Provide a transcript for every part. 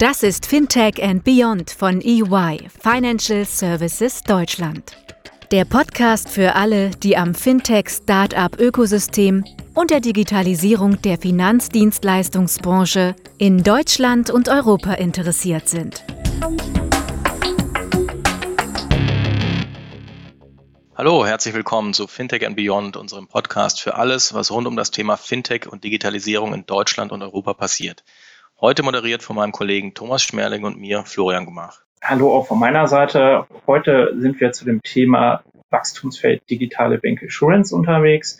Das ist Fintech and Beyond von EY, Financial Services Deutschland. Der Podcast für alle, die am Fintech-Startup-Ökosystem und der Digitalisierung der Finanzdienstleistungsbranche in Deutschland und Europa interessiert sind. Hallo, herzlich willkommen zu Fintech and Beyond, unserem Podcast für alles, was rund um das Thema Fintech und Digitalisierung in Deutschland und Europa passiert. Heute moderiert von meinem Kollegen Thomas Schmerling und mir Florian Gemach. Hallo auch von meiner Seite. Heute sind wir zu dem Thema Wachstumsfeld digitale Bank Assurance unterwegs.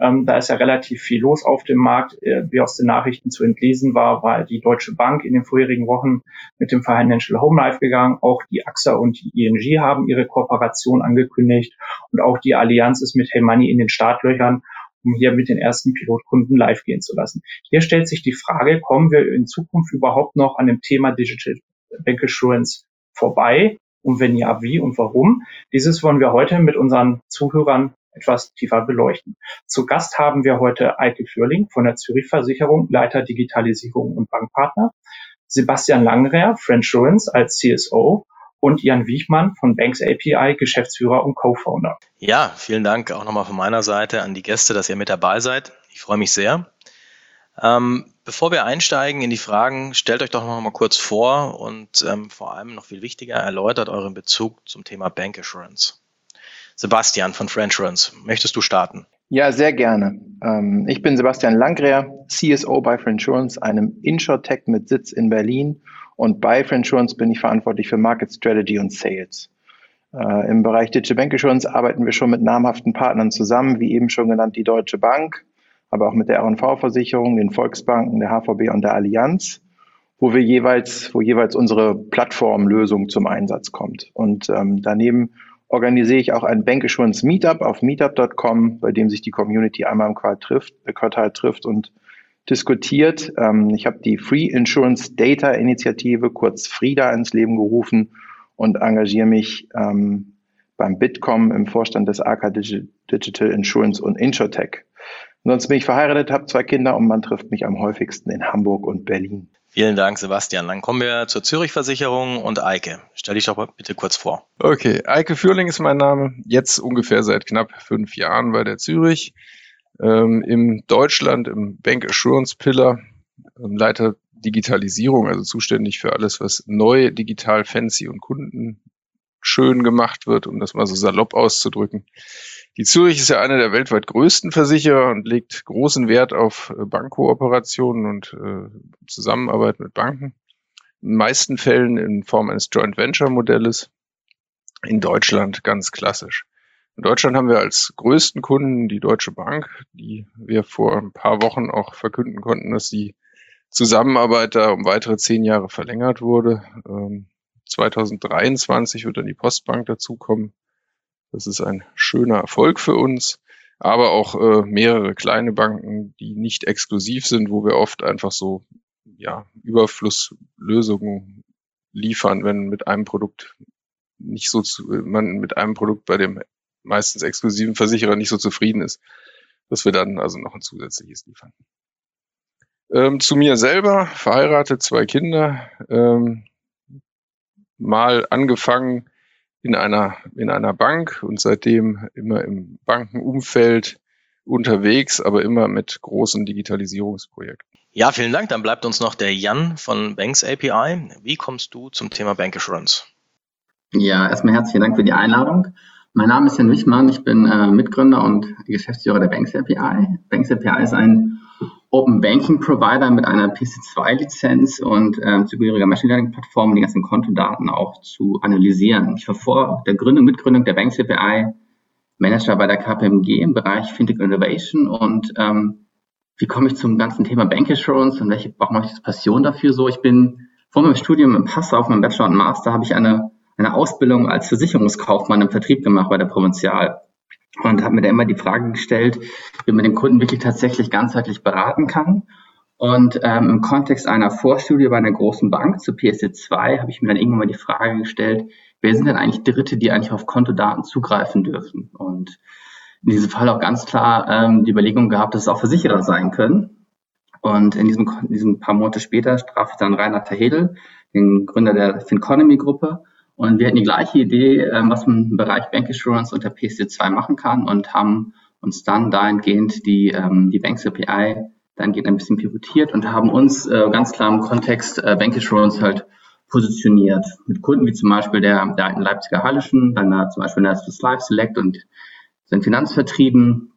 Ähm, da ist ja relativ viel los auf dem Markt. Äh, wie aus den Nachrichten zu entlesen war, war die Deutsche Bank in den vorherigen Wochen mit dem Financial Home Life gegangen. Auch die AXA und die ING haben ihre Kooperation angekündigt und auch die Allianz ist mit Hey Money in den Startlöchern um hier mit den ersten Pilotkunden live gehen zu lassen. Hier stellt sich die Frage, kommen wir in Zukunft überhaupt noch an dem Thema Digital Bank Assurance vorbei? Und wenn ja, wie und warum? Dieses wollen wir heute mit unseren Zuhörern etwas tiefer beleuchten. Zu Gast haben wir heute Eike Fürling von der Zürich Versicherung, Leiter Digitalisierung und Bankpartner, Sebastian Langrehr, Friendsurance als CSO und Jan Wiechmann von Banks API, Geschäftsführer und Co-Founder. Ja, vielen Dank auch nochmal von meiner Seite an die Gäste, dass ihr mit dabei seid. Ich freue mich sehr. Ähm, bevor wir einsteigen in die Fragen, stellt euch doch noch mal kurz vor und ähm, vor allem noch viel wichtiger, erläutert euren Bezug zum Thema Bank Assurance. Sebastian von Friendsurance, möchtest du starten? Ja, sehr gerne. Ähm, ich bin Sebastian Langrehr, CSO bei Friendsurance, einem Insurtech mit Sitz in Berlin. Und bei Friendsurance bin ich verantwortlich für Market Strategy und Sales. Äh, Im Bereich Digital Bank Assurance arbeiten wir schon mit namhaften Partnern zusammen, wie eben schon genannt die Deutsche Bank, aber auch mit der R&V-Versicherung, den Volksbanken, der HVB und der Allianz, wo wir jeweils, wo jeweils unsere Plattformlösung zum Einsatz kommt. Und ähm, daneben organisiere ich auch ein Bank Assurance Meetup auf meetup.com, bei dem sich die Community einmal im Quartal trifft, äh, Quartal trifft und diskutiert. Ähm, ich habe die Free Insurance Data Initiative, kurz FRIDA, ins Leben gerufen und engagiere mich ähm, beim Bitkom im Vorstand des AK Digital Insurance und Insurtech. Ansonsten bin ich verheiratet, habe zwei Kinder und man trifft mich am häufigsten in Hamburg und Berlin. Vielen Dank, Sebastian. Dann kommen wir zur Zürich-Versicherung und Eike. Stell dich doch bitte kurz vor. Okay, Eike Fürling ist mein Name. Jetzt ungefähr seit knapp fünf Jahren bei der Zürich. Ähm, Im Deutschland, im Bank Assurance Pillar, ähm, Leiter Digitalisierung, also zuständig für alles, was neu, digital, fancy und Kunden schön gemacht wird, um das mal so salopp auszudrücken. Die Zürich ist ja einer der weltweit größten Versicherer und legt großen Wert auf äh, Bankkooperationen und äh, Zusammenarbeit mit Banken. In meisten Fällen in Form eines Joint Venture Modells. In Deutschland ganz klassisch. In Deutschland haben wir als größten Kunden die Deutsche Bank, die wir vor ein paar Wochen auch verkünden konnten, dass die Zusammenarbeit da um weitere zehn Jahre verlängert wurde. Ähm, 2023 wird dann die Postbank dazukommen. Das ist ein schöner Erfolg für uns, aber auch äh, mehrere kleine Banken, die nicht exklusiv sind, wo wir oft einfach so ja, Überflusslösungen liefern, wenn mit einem Produkt nicht so zu, man mit einem Produkt bei dem meistens exklusiven Versicherer nicht so zufrieden ist, dass wir dann also noch ein zusätzliches liefern. Ähm, zu mir selber, verheiratet, zwei Kinder, ähm, mal angefangen in einer, in einer Bank und seitdem immer im Bankenumfeld unterwegs, aber immer mit großen Digitalisierungsprojekten. Ja, vielen Dank. Dann bleibt uns noch der Jan von Banks API. Wie kommst du zum Thema Bank Assurance? Ja, erstmal herzlichen Dank für die Einladung. Mein Name ist Jan Wichmann. Ich bin äh, Mitgründer und Geschäftsführer der Banks API. Banks API ist ein Open Banking Provider mit einer PC2-Lizenz und ähm, zugehöriger Machine Learning Plattform, um die ganzen Kontodaten auch zu analysieren. Ich war vor der Gründung, Mitgründung der Banks API Manager bei der KPMG im Bereich Fintech Innovation und ähm, wie komme ich zum ganzen Thema Bank Assurance und welche, warum habe ich Passion dafür so? Ich bin vor meinem Studium im Passau auf meinem Bachelor und Master habe ich eine, eine Ausbildung als Versicherungskaufmann im Vertrieb gemacht bei der Provinzial und habe mir da immer die Frage gestellt, wie man den Kunden wirklich tatsächlich ganzheitlich beraten kann. Und ähm, im Kontext einer Vorstudie bei einer großen Bank zu PSD2 habe ich mir dann irgendwann mal die Frage gestellt, wer sind denn eigentlich Dritte, die eigentlich auf Kontodaten zugreifen dürfen? Und in diesem Fall auch ganz klar ähm, die Überlegung gehabt, dass es auch Versicherer sein können. Und in diesem, in diesem paar Monate später traf ich dann Rainer Tahedel, bin Gründer der Finconomy-Gruppe und wir hatten die gleiche Idee, ähm, was man im Bereich Bank Assurance unter PSD2 machen kann und haben uns dann dahingehend die, ähm, die Banks API dahingehend ein bisschen pivotiert und haben uns äh, ganz klar im Kontext äh, Bank Assurance halt positioniert. Mit Kunden wie zum Beispiel der, der alten Leipziger Hallischen, dann da zum Beispiel der Swiss Life Select und sind Finanzvertrieben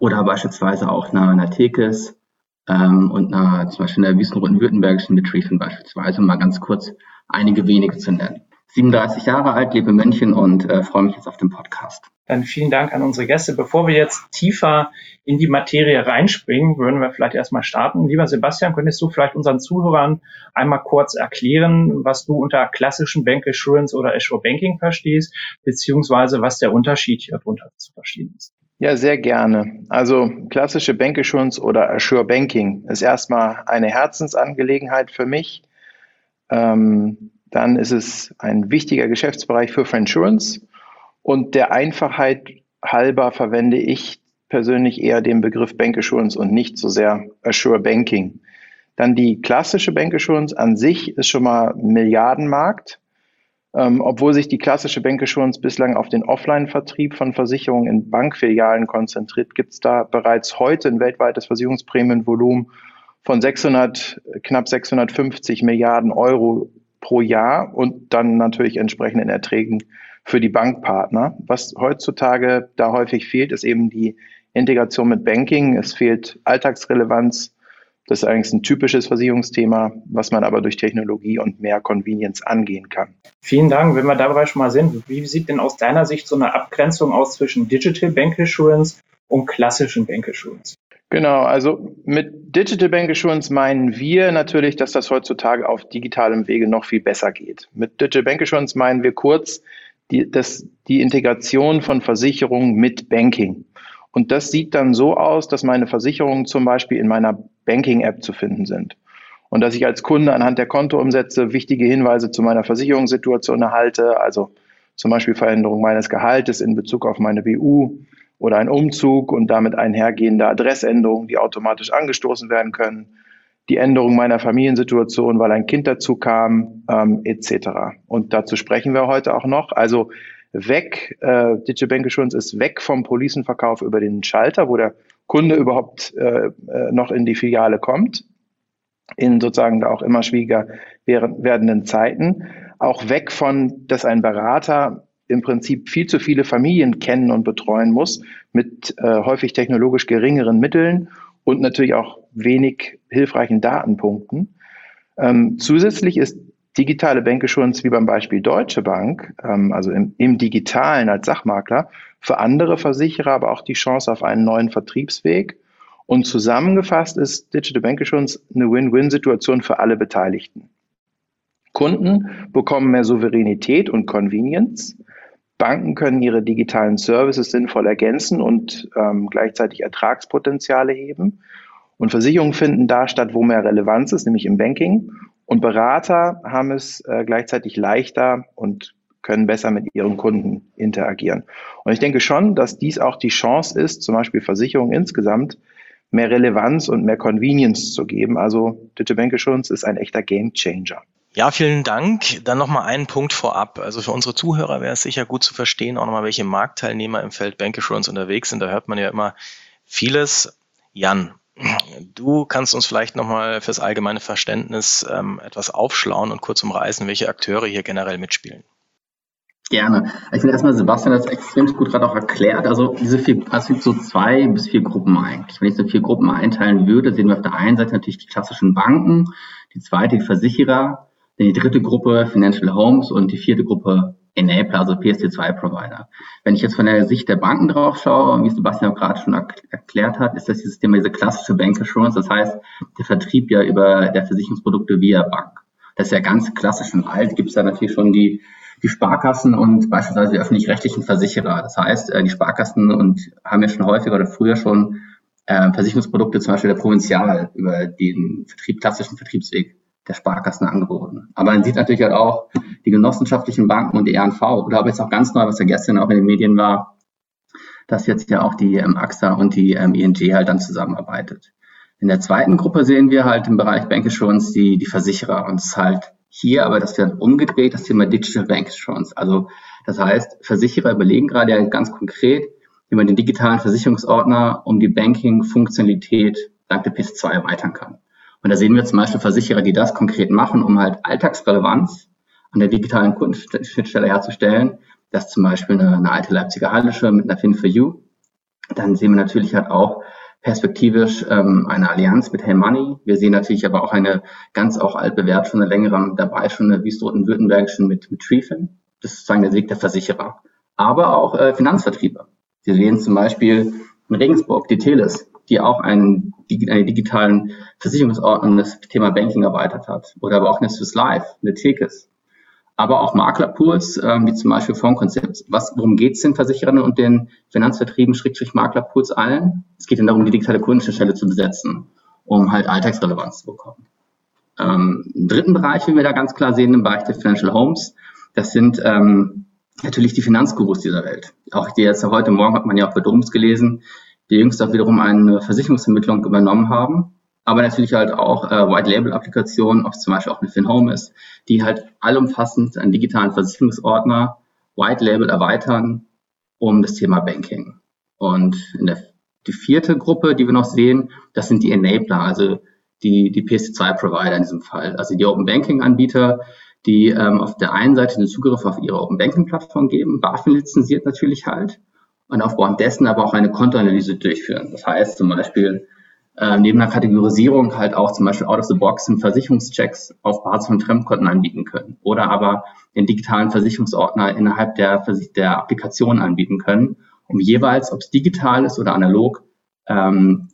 oder beispielsweise auch einer, einer Tekes ähm, und einer, zum Beispiel der Wiesenroten-Württembergischen Betriefen beispielsweise, um mal ganz kurz einige wenige zu nennen. 37 Jahre alt, lebe in München und äh, freue mich jetzt auf den Podcast. Dann vielen Dank an unsere Gäste. Bevor wir jetzt tiefer in die Materie reinspringen, würden wir vielleicht erstmal starten. Lieber Sebastian, könntest du vielleicht unseren Zuhörern einmal kurz erklären, was du unter klassischen Bank Assurance oder Azure Banking verstehst, beziehungsweise was der Unterschied hier drunter zu verstehen ist? Ja, sehr gerne. Also klassische Bank Assurance oder Assure Banking ist erstmal eine Herzensangelegenheit für mich. Ähm, dann ist es ein wichtiger Geschäftsbereich für Insurance. Und der Einfachheit halber verwende ich persönlich eher den Begriff Bank Assurance und nicht so sehr Assure Banking. Dann die klassische Bank Assurance an sich ist schon mal Milliardenmarkt. Ähm, obwohl sich die klassische Bank Assurance bislang auf den Offline-Vertrieb von Versicherungen in Bankfilialen konzentriert, gibt es da bereits heute ein weltweites Versicherungsprämienvolumen von 600, knapp 650 Milliarden Euro pro Jahr und dann natürlich entsprechenden Erträgen für die Bankpartner. Was heutzutage da häufig fehlt, ist eben die Integration mit Banking. Es fehlt Alltagsrelevanz. Das ist eigentlich ein typisches Versicherungsthema, was man aber durch Technologie und mehr Convenience angehen kann. Vielen Dank. Wenn wir dabei schon mal sind, wie sieht denn aus deiner Sicht so eine Abgrenzung aus zwischen Digital Bank Assurance und klassischen Bank Assurance? Genau, also mit Digital Bank Assurance meinen wir natürlich, dass das heutzutage auf digitalem Wege noch viel besser geht. Mit Digital Bank Assurance meinen wir kurz die, das, die Integration von Versicherungen mit Banking. Und das sieht dann so aus, dass meine Versicherungen zum Beispiel in meiner Banking-App zu finden sind. Und dass ich als Kunde anhand der Kontoumsätze wichtige Hinweise zu meiner Versicherungssituation erhalte, also zum Beispiel Veränderung meines Gehaltes in Bezug auf meine BU, oder ein Umzug und damit einhergehende Adressänderungen, die automatisch angestoßen werden können, die Änderung meiner Familiensituation, weil ein Kind dazu kam, ähm, etc. Und dazu sprechen wir heute auch noch. Also weg, äh, Digital Bank Assurance ist weg vom Policenverkauf über den Schalter, wo der Kunde überhaupt äh, äh noch in die Filiale kommt, in sozusagen da auch immer schwieriger werdenden Zeiten. Auch weg von, dass ein Berater im Prinzip viel zu viele Familien kennen und betreuen muss, mit äh, häufig technologisch geringeren Mitteln und natürlich auch wenig hilfreichen Datenpunkten. Ähm, zusätzlich ist digitale Bankassurance wie beim Beispiel Deutsche Bank, ähm, also im, im digitalen als Sachmakler, für andere Versicherer aber auch die Chance auf einen neuen Vertriebsweg. Und zusammengefasst ist Digital Bankassurance eine Win-Win-Situation für alle Beteiligten. Kunden bekommen mehr Souveränität und Convenience. Banken können ihre digitalen Services sinnvoll ergänzen und ähm, gleichzeitig Ertragspotenziale heben. Und Versicherungen finden da statt, wo mehr Relevanz ist, nämlich im Banking. Und Berater haben es äh, gleichzeitig leichter und können besser mit ihren Kunden interagieren. Und ich denke schon, dass dies auch die Chance ist, zum Beispiel Versicherungen insgesamt mehr Relevanz und mehr Convenience zu geben. Also Digital Bank Assurance ist ein echter Game Changer. Ja, vielen Dank. Dann nochmal einen Punkt vorab. Also für unsere Zuhörer wäre es sicher gut zu verstehen, auch nochmal, welche Marktteilnehmer im Feld Bank Assurance unterwegs sind. Da hört man ja immer vieles. Jan, du kannst uns vielleicht nochmal fürs allgemeine Verständnis ähm, etwas aufschlauen und kurz umreißen, welche Akteure hier generell mitspielen. Gerne. Ich finde erstmal, Sebastian hat es extrem gut gerade auch erklärt. Also diese vier, also es gibt so zwei bis vier Gruppen eigentlich. Wenn ich so vier Gruppen einteilen würde, sehen wir auf der einen Seite natürlich die klassischen Banken, die zweite die Versicherer, die dritte Gruppe Financial Homes und die vierte Gruppe Enabler, also PSD2-Provider. Wenn ich jetzt von der Sicht der Banken drauf schaue, wie Sebastian gerade schon erklärt hat, ist das dieses Thema diese klassische Bank Assurance, das heißt der Vertrieb ja über der Versicherungsprodukte via Bank. Das ist ja ganz klassisch und alt, gibt es ja natürlich schon die, die Sparkassen und beispielsweise die öffentlich-rechtlichen Versicherer. Das heißt, äh, die Sparkassen und haben ja schon häufiger oder früher schon äh, Versicherungsprodukte, zum Beispiel der Provinzial, über den Vertrieb, klassischen Vertriebsweg der Sparkassen angeboten. Aber man sieht natürlich halt auch die genossenschaftlichen Banken und die RNV oder aber jetzt auch ganz neu, was ja gestern auch in den Medien war, dass jetzt ja auch die ähm, AXA und die ähm, ING halt dann zusammenarbeitet. In der zweiten Gruppe sehen wir halt im Bereich Bank Assurance die, die Versicherer und es ist halt Hier aber das wird umgedreht, das Thema Digital Bank Insurance. Also das heißt, Versicherer überlegen gerade ja ganz konkret, wie man den digitalen Versicherungsordner um die Banking-Funktionalität dank der PS2 erweitern kann. Und da sehen wir zum Beispiel Versicherer, die das konkret machen, um halt Alltagsrelevanz an der digitalen Kundenschnittstelle herzustellen. Das ist zum Beispiel eine, eine alte Leipziger Hallische mit einer Fin4U. Dann sehen wir natürlich halt auch perspektivisch ähm, eine Allianz mit Hey Money. Wir sehen natürlich aber auch eine ganz auch altbewährt schon eine längere dabei, schon eine Wiesbaden-Württembergischen mit, mit Trefin. Das ist sozusagen der Weg der Versicherer. Aber auch äh, Finanzvertriebe. Wir sehen zum Beispiel in Regensburg die Teles, die auch einen, einen digitalen Versicherungsordnung das Thema Banking erweitert hat. Oder aber auch eine Swiss Life, eine Tekes. Aber auch Maklerpools, ähm, wie zum Beispiel Fondskonzept. Was, worum geht es den Versicherern und den Finanzvertrieben, Schrägstrich Maklerpools allen? Es geht ihnen darum, die digitale Kundenstelle zu besetzen, um halt Alltagsrelevanz zu bekommen. Ähm, dritten Bereich, wie wir da ganz klar sehen, im Bereich der Financial Homes, das sind ähm, natürlich die Finanzgurus dieser Welt. Auch die jetzt heute Morgen hat man ja auch bei Doms gelesen, die jüngst auch wiederum eine Versicherungsvermittlung übernommen haben. Aber natürlich halt auch äh, White-Label-Applikationen, ob es zum Beispiel auch eine FinHome ist, die halt allumfassend einen digitalen Versicherungsordner White-Label erweitern um das Thema Banking. Und in der, die vierte Gruppe, die wir noch sehen, das sind die Enabler, also die, die PSD2-Provider in diesem Fall, also die Open Banking-Anbieter, die ähm, auf der einen Seite den Zugriff auf ihre Open Banking-Plattform geben, BaFin lizenziert natürlich halt, und aufgrund dessen aber auch eine Kontoanalyse durchführen. Das heißt zum Beispiel äh, neben einer Kategorisierung halt auch zum Beispiel out of the box und Versicherungschecks auf Basis von Fremdkonten anbieten können oder aber den digitalen Versicherungsordner innerhalb der, der Applikation anbieten können, um jeweils, ob es digital ist oder analog, ähm,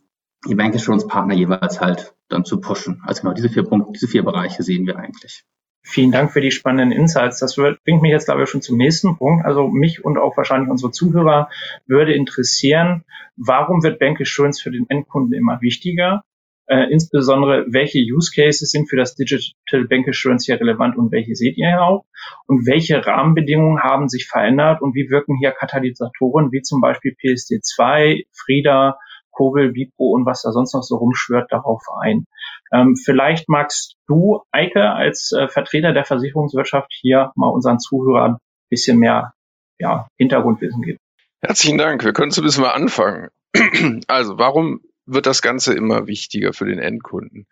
die Bankinsurance-Partner jeweils halt dann zu pushen. Also genau diese vier Punkte, diese vier Bereiche sehen wir eigentlich. Vielen Dank für die spannenden Insights. Das bringt mich jetzt, glaube ich, schon zum nächsten Punkt. Also mich und auch wahrscheinlich unsere Zuhörer würde interessieren, warum wird Bank Assurance für den Endkunden immer wichtiger? Äh, insbesondere, welche Use Cases sind für das Digital Bank Assurance hier relevant und welche seht ihr auch? Und welche Rahmenbedingungen haben sich verändert und wie wirken hier Katalysatoren wie zum Beispiel PSD2, FRIDA, Kobel, Bipro und was da sonst noch so rumschwört darauf ein? Ähm, vielleicht magst du, Eike, als äh, Vertreter der Versicherungswirtschaft hier mal unseren Zuhörern ein bisschen mehr ja, Hintergrundwissen geben. Herzlichen Dank. Wir können zumindest mal anfangen. Also, warum wird das Ganze immer wichtiger für den Endkunden?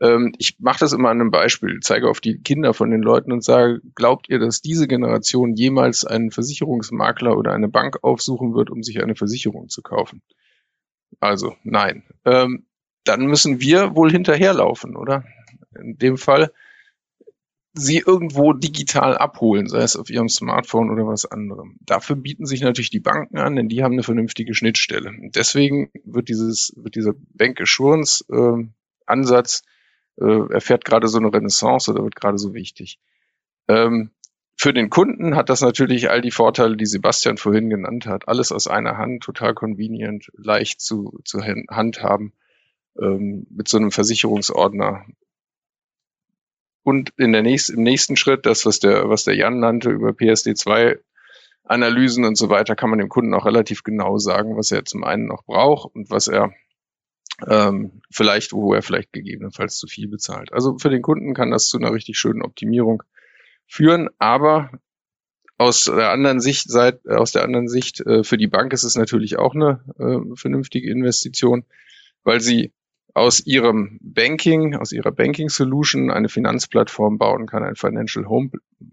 Ähm, ich mache das immer an einem Beispiel, zeige auf die Kinder von den Leuten und sage, glaubt ihr, dass diese Generation jemals einen Versicherungsmakler oder eine Bank aufsuchen wird, um sich eine Versicherung zu kaufen? Also, nein. Ähm, dann müssen wir wohl hinterherlaufen, oder? In dem Fall sie irgendwo digital abholen, sei es auf ihrem Smartphone oder was anderem. Dafür bieten sich natürlich die Banken an, denn die haben eine vernünftige Schnittstelle. Und deswegen wird dieses, wird dieser Bank Assurance äh, Ansatz äh, erfährt gerade so eine Renaissance oder wird gerade so wichtig. Ähm, für den Kunden hat das natürlich all die Vorteile, die Sebastian vorhin genannt hat. Alles aus einer Hand, total convenient, leicht zu, zu handhaben ähm, mit so einem Versicherungsordner. Und in der nächsten, im nächsten Schritt, das, was der, was der Jan nannte über PSD2 Analysen und so weiter, kann man dem Kunden auch relativ genau sagen, was er zum einen noch braucht und was er ähm, vielleicht, wo er vielleicht gegebenenfalls zu viel bezahlt. Also für den Kunden kann das zu einer richtig schönen Optimierung führen, aber aus der anderen Sicht, seit, aus der anderen Sicht, äh, für die Bank ist es natürlich auch eine äh, vernünftige Investition, weil sie aus ihrem Banking, aus ihrer Banking Solution eine Finanzplattform bauen kann, ein Financial Home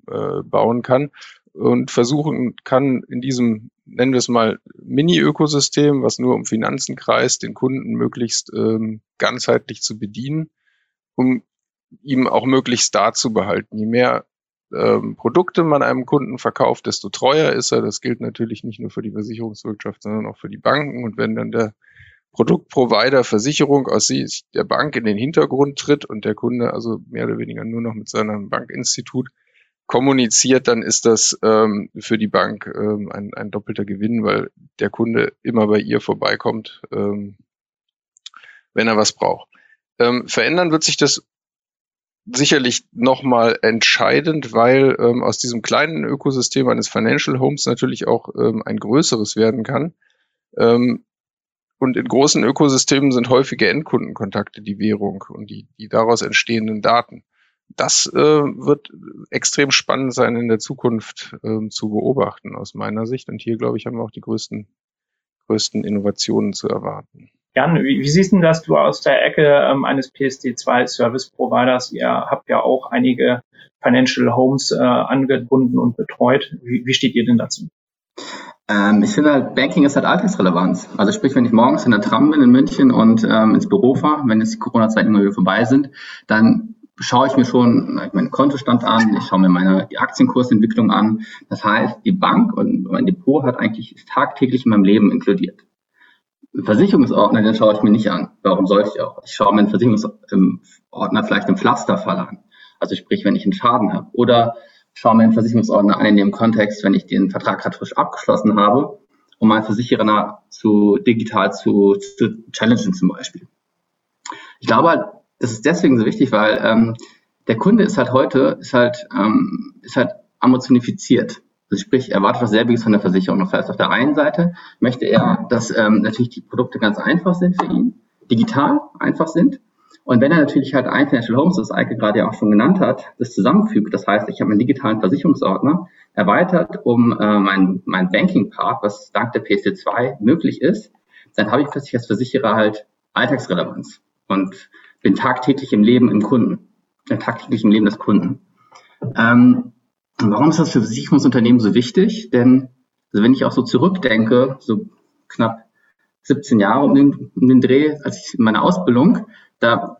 äh, bauen kann und versuchen kann, in diesem, nennen wir es mal, Mini-Ökosystem, was nur um Finanzen kreist, den Kunden möglichst ähm, ganzheitlich zu bedienen, um ihm auch möglichst da zu behalten. Je mehr ähm, Produkte man einem Kunden verkauft, desto treuer ist er. Das gilt natürlich nicht nur für die Versicherungswirtschaft, sondern auch für die Banken. Und wenn dann der Produktprovider Versicherung aus Sicht der Bank in den Hintergrund tritt und der Kunde also mehr oder weniger nur noch mit seinem Bankinstitut kommuniziert, dann ist das ähm, für die Bank ähm, ein, ein doppelter Gewinn, weil der Kunde immer bei ihr vorbeikommt, ähm, wenn er was braucht. Ähm, verändern wird sich das sicherlich nochmal entscheidend, weil ähm, aus diesem kleinen Ökosystem eines Financial Homes natürlich auch ähm, ein größeres werden kann. Ähm, und in großen Ökosystemen sind häufige Endkundenkontakte die Währung und die, die daraus entstehenden Daten. das äh, wird extrem spannend sein in der Zukunft äh, zu beobachten aus meiner Sicht. Und hier, glaube ich, haben wir auch die größten, größten Innovationen zu erwarten. Jan, wie, wie siehst du das du aus der Ecke ähm, eines PSD2 Service Providers? Ihr habt ja auch einige Financial Homes äh, angebunden und betreut. Wie, wie steht ihr denn dazu? Ähm, ich finde halt, Banking ist halt Alltagsrelevanz. Also sprich, wenn ich morgens in der Tram bin in München und ähm, ins Büro fahre, wenn jetzt die Corona-Zeiten immer wieder vorbei sind, dann schaue ich mir schon meinen Kontostand an, ich schaue mir meine Aktienkursentwicklung an. Das heißt, die Bank und mein Depot hat eigentlich tagtäglich in meinem Leben inkludiert. Versicherungsordner, den schaue ich mir nicht an. Warum sollte ich auch? Ich schaue mir einen Versicherungsordner vielleicht im Pflasterfall an. Also sprich, wenn ich einen Schaden habe. Oder schaue mir einen Versicherungsordner an in dem Kontext, wenn ich den Vertrag gerade frisch abgeschlossen habe, um meinen Versicherer zu digital zu, zu challengen zum Beispiel. Ich glaube halt, das ist deswegen so wichtig, weil ähm, der Kunde ist halt heute, ist halt, ähm, ist halt amazonifiziert. Also sprich, er erwartet was selbiges von der Versicherung. Das heißt, auf der einen Seite möchte er, dass ähm, natürlich die Produkte ganz einfach sind für ihn, digital einfach sind. Und wenn er natürlich halt ein Financial Homes, das Eike gerade ja auch schon genannt hat, das zusammenfügt, das heißt, ich habe einen digitalen Versicherungsordner erweitert um äh, mein, mein Banking-Part, was dank der PSD2 möglich ist, dann habe ich plötzlich als Versicherer halt Alltagsrelevanz und bin tagtäglich im Leben im Kunden, äh, tagtäglich im Leben des Kunden. Ähm, warum ist das für Versicherungsunternehmen so wichtig? Denn also wenn ich auch so zurückdenke, so knapp 17 Jahre um den, um den Dreh, als ich in meiner Ausbildung, da,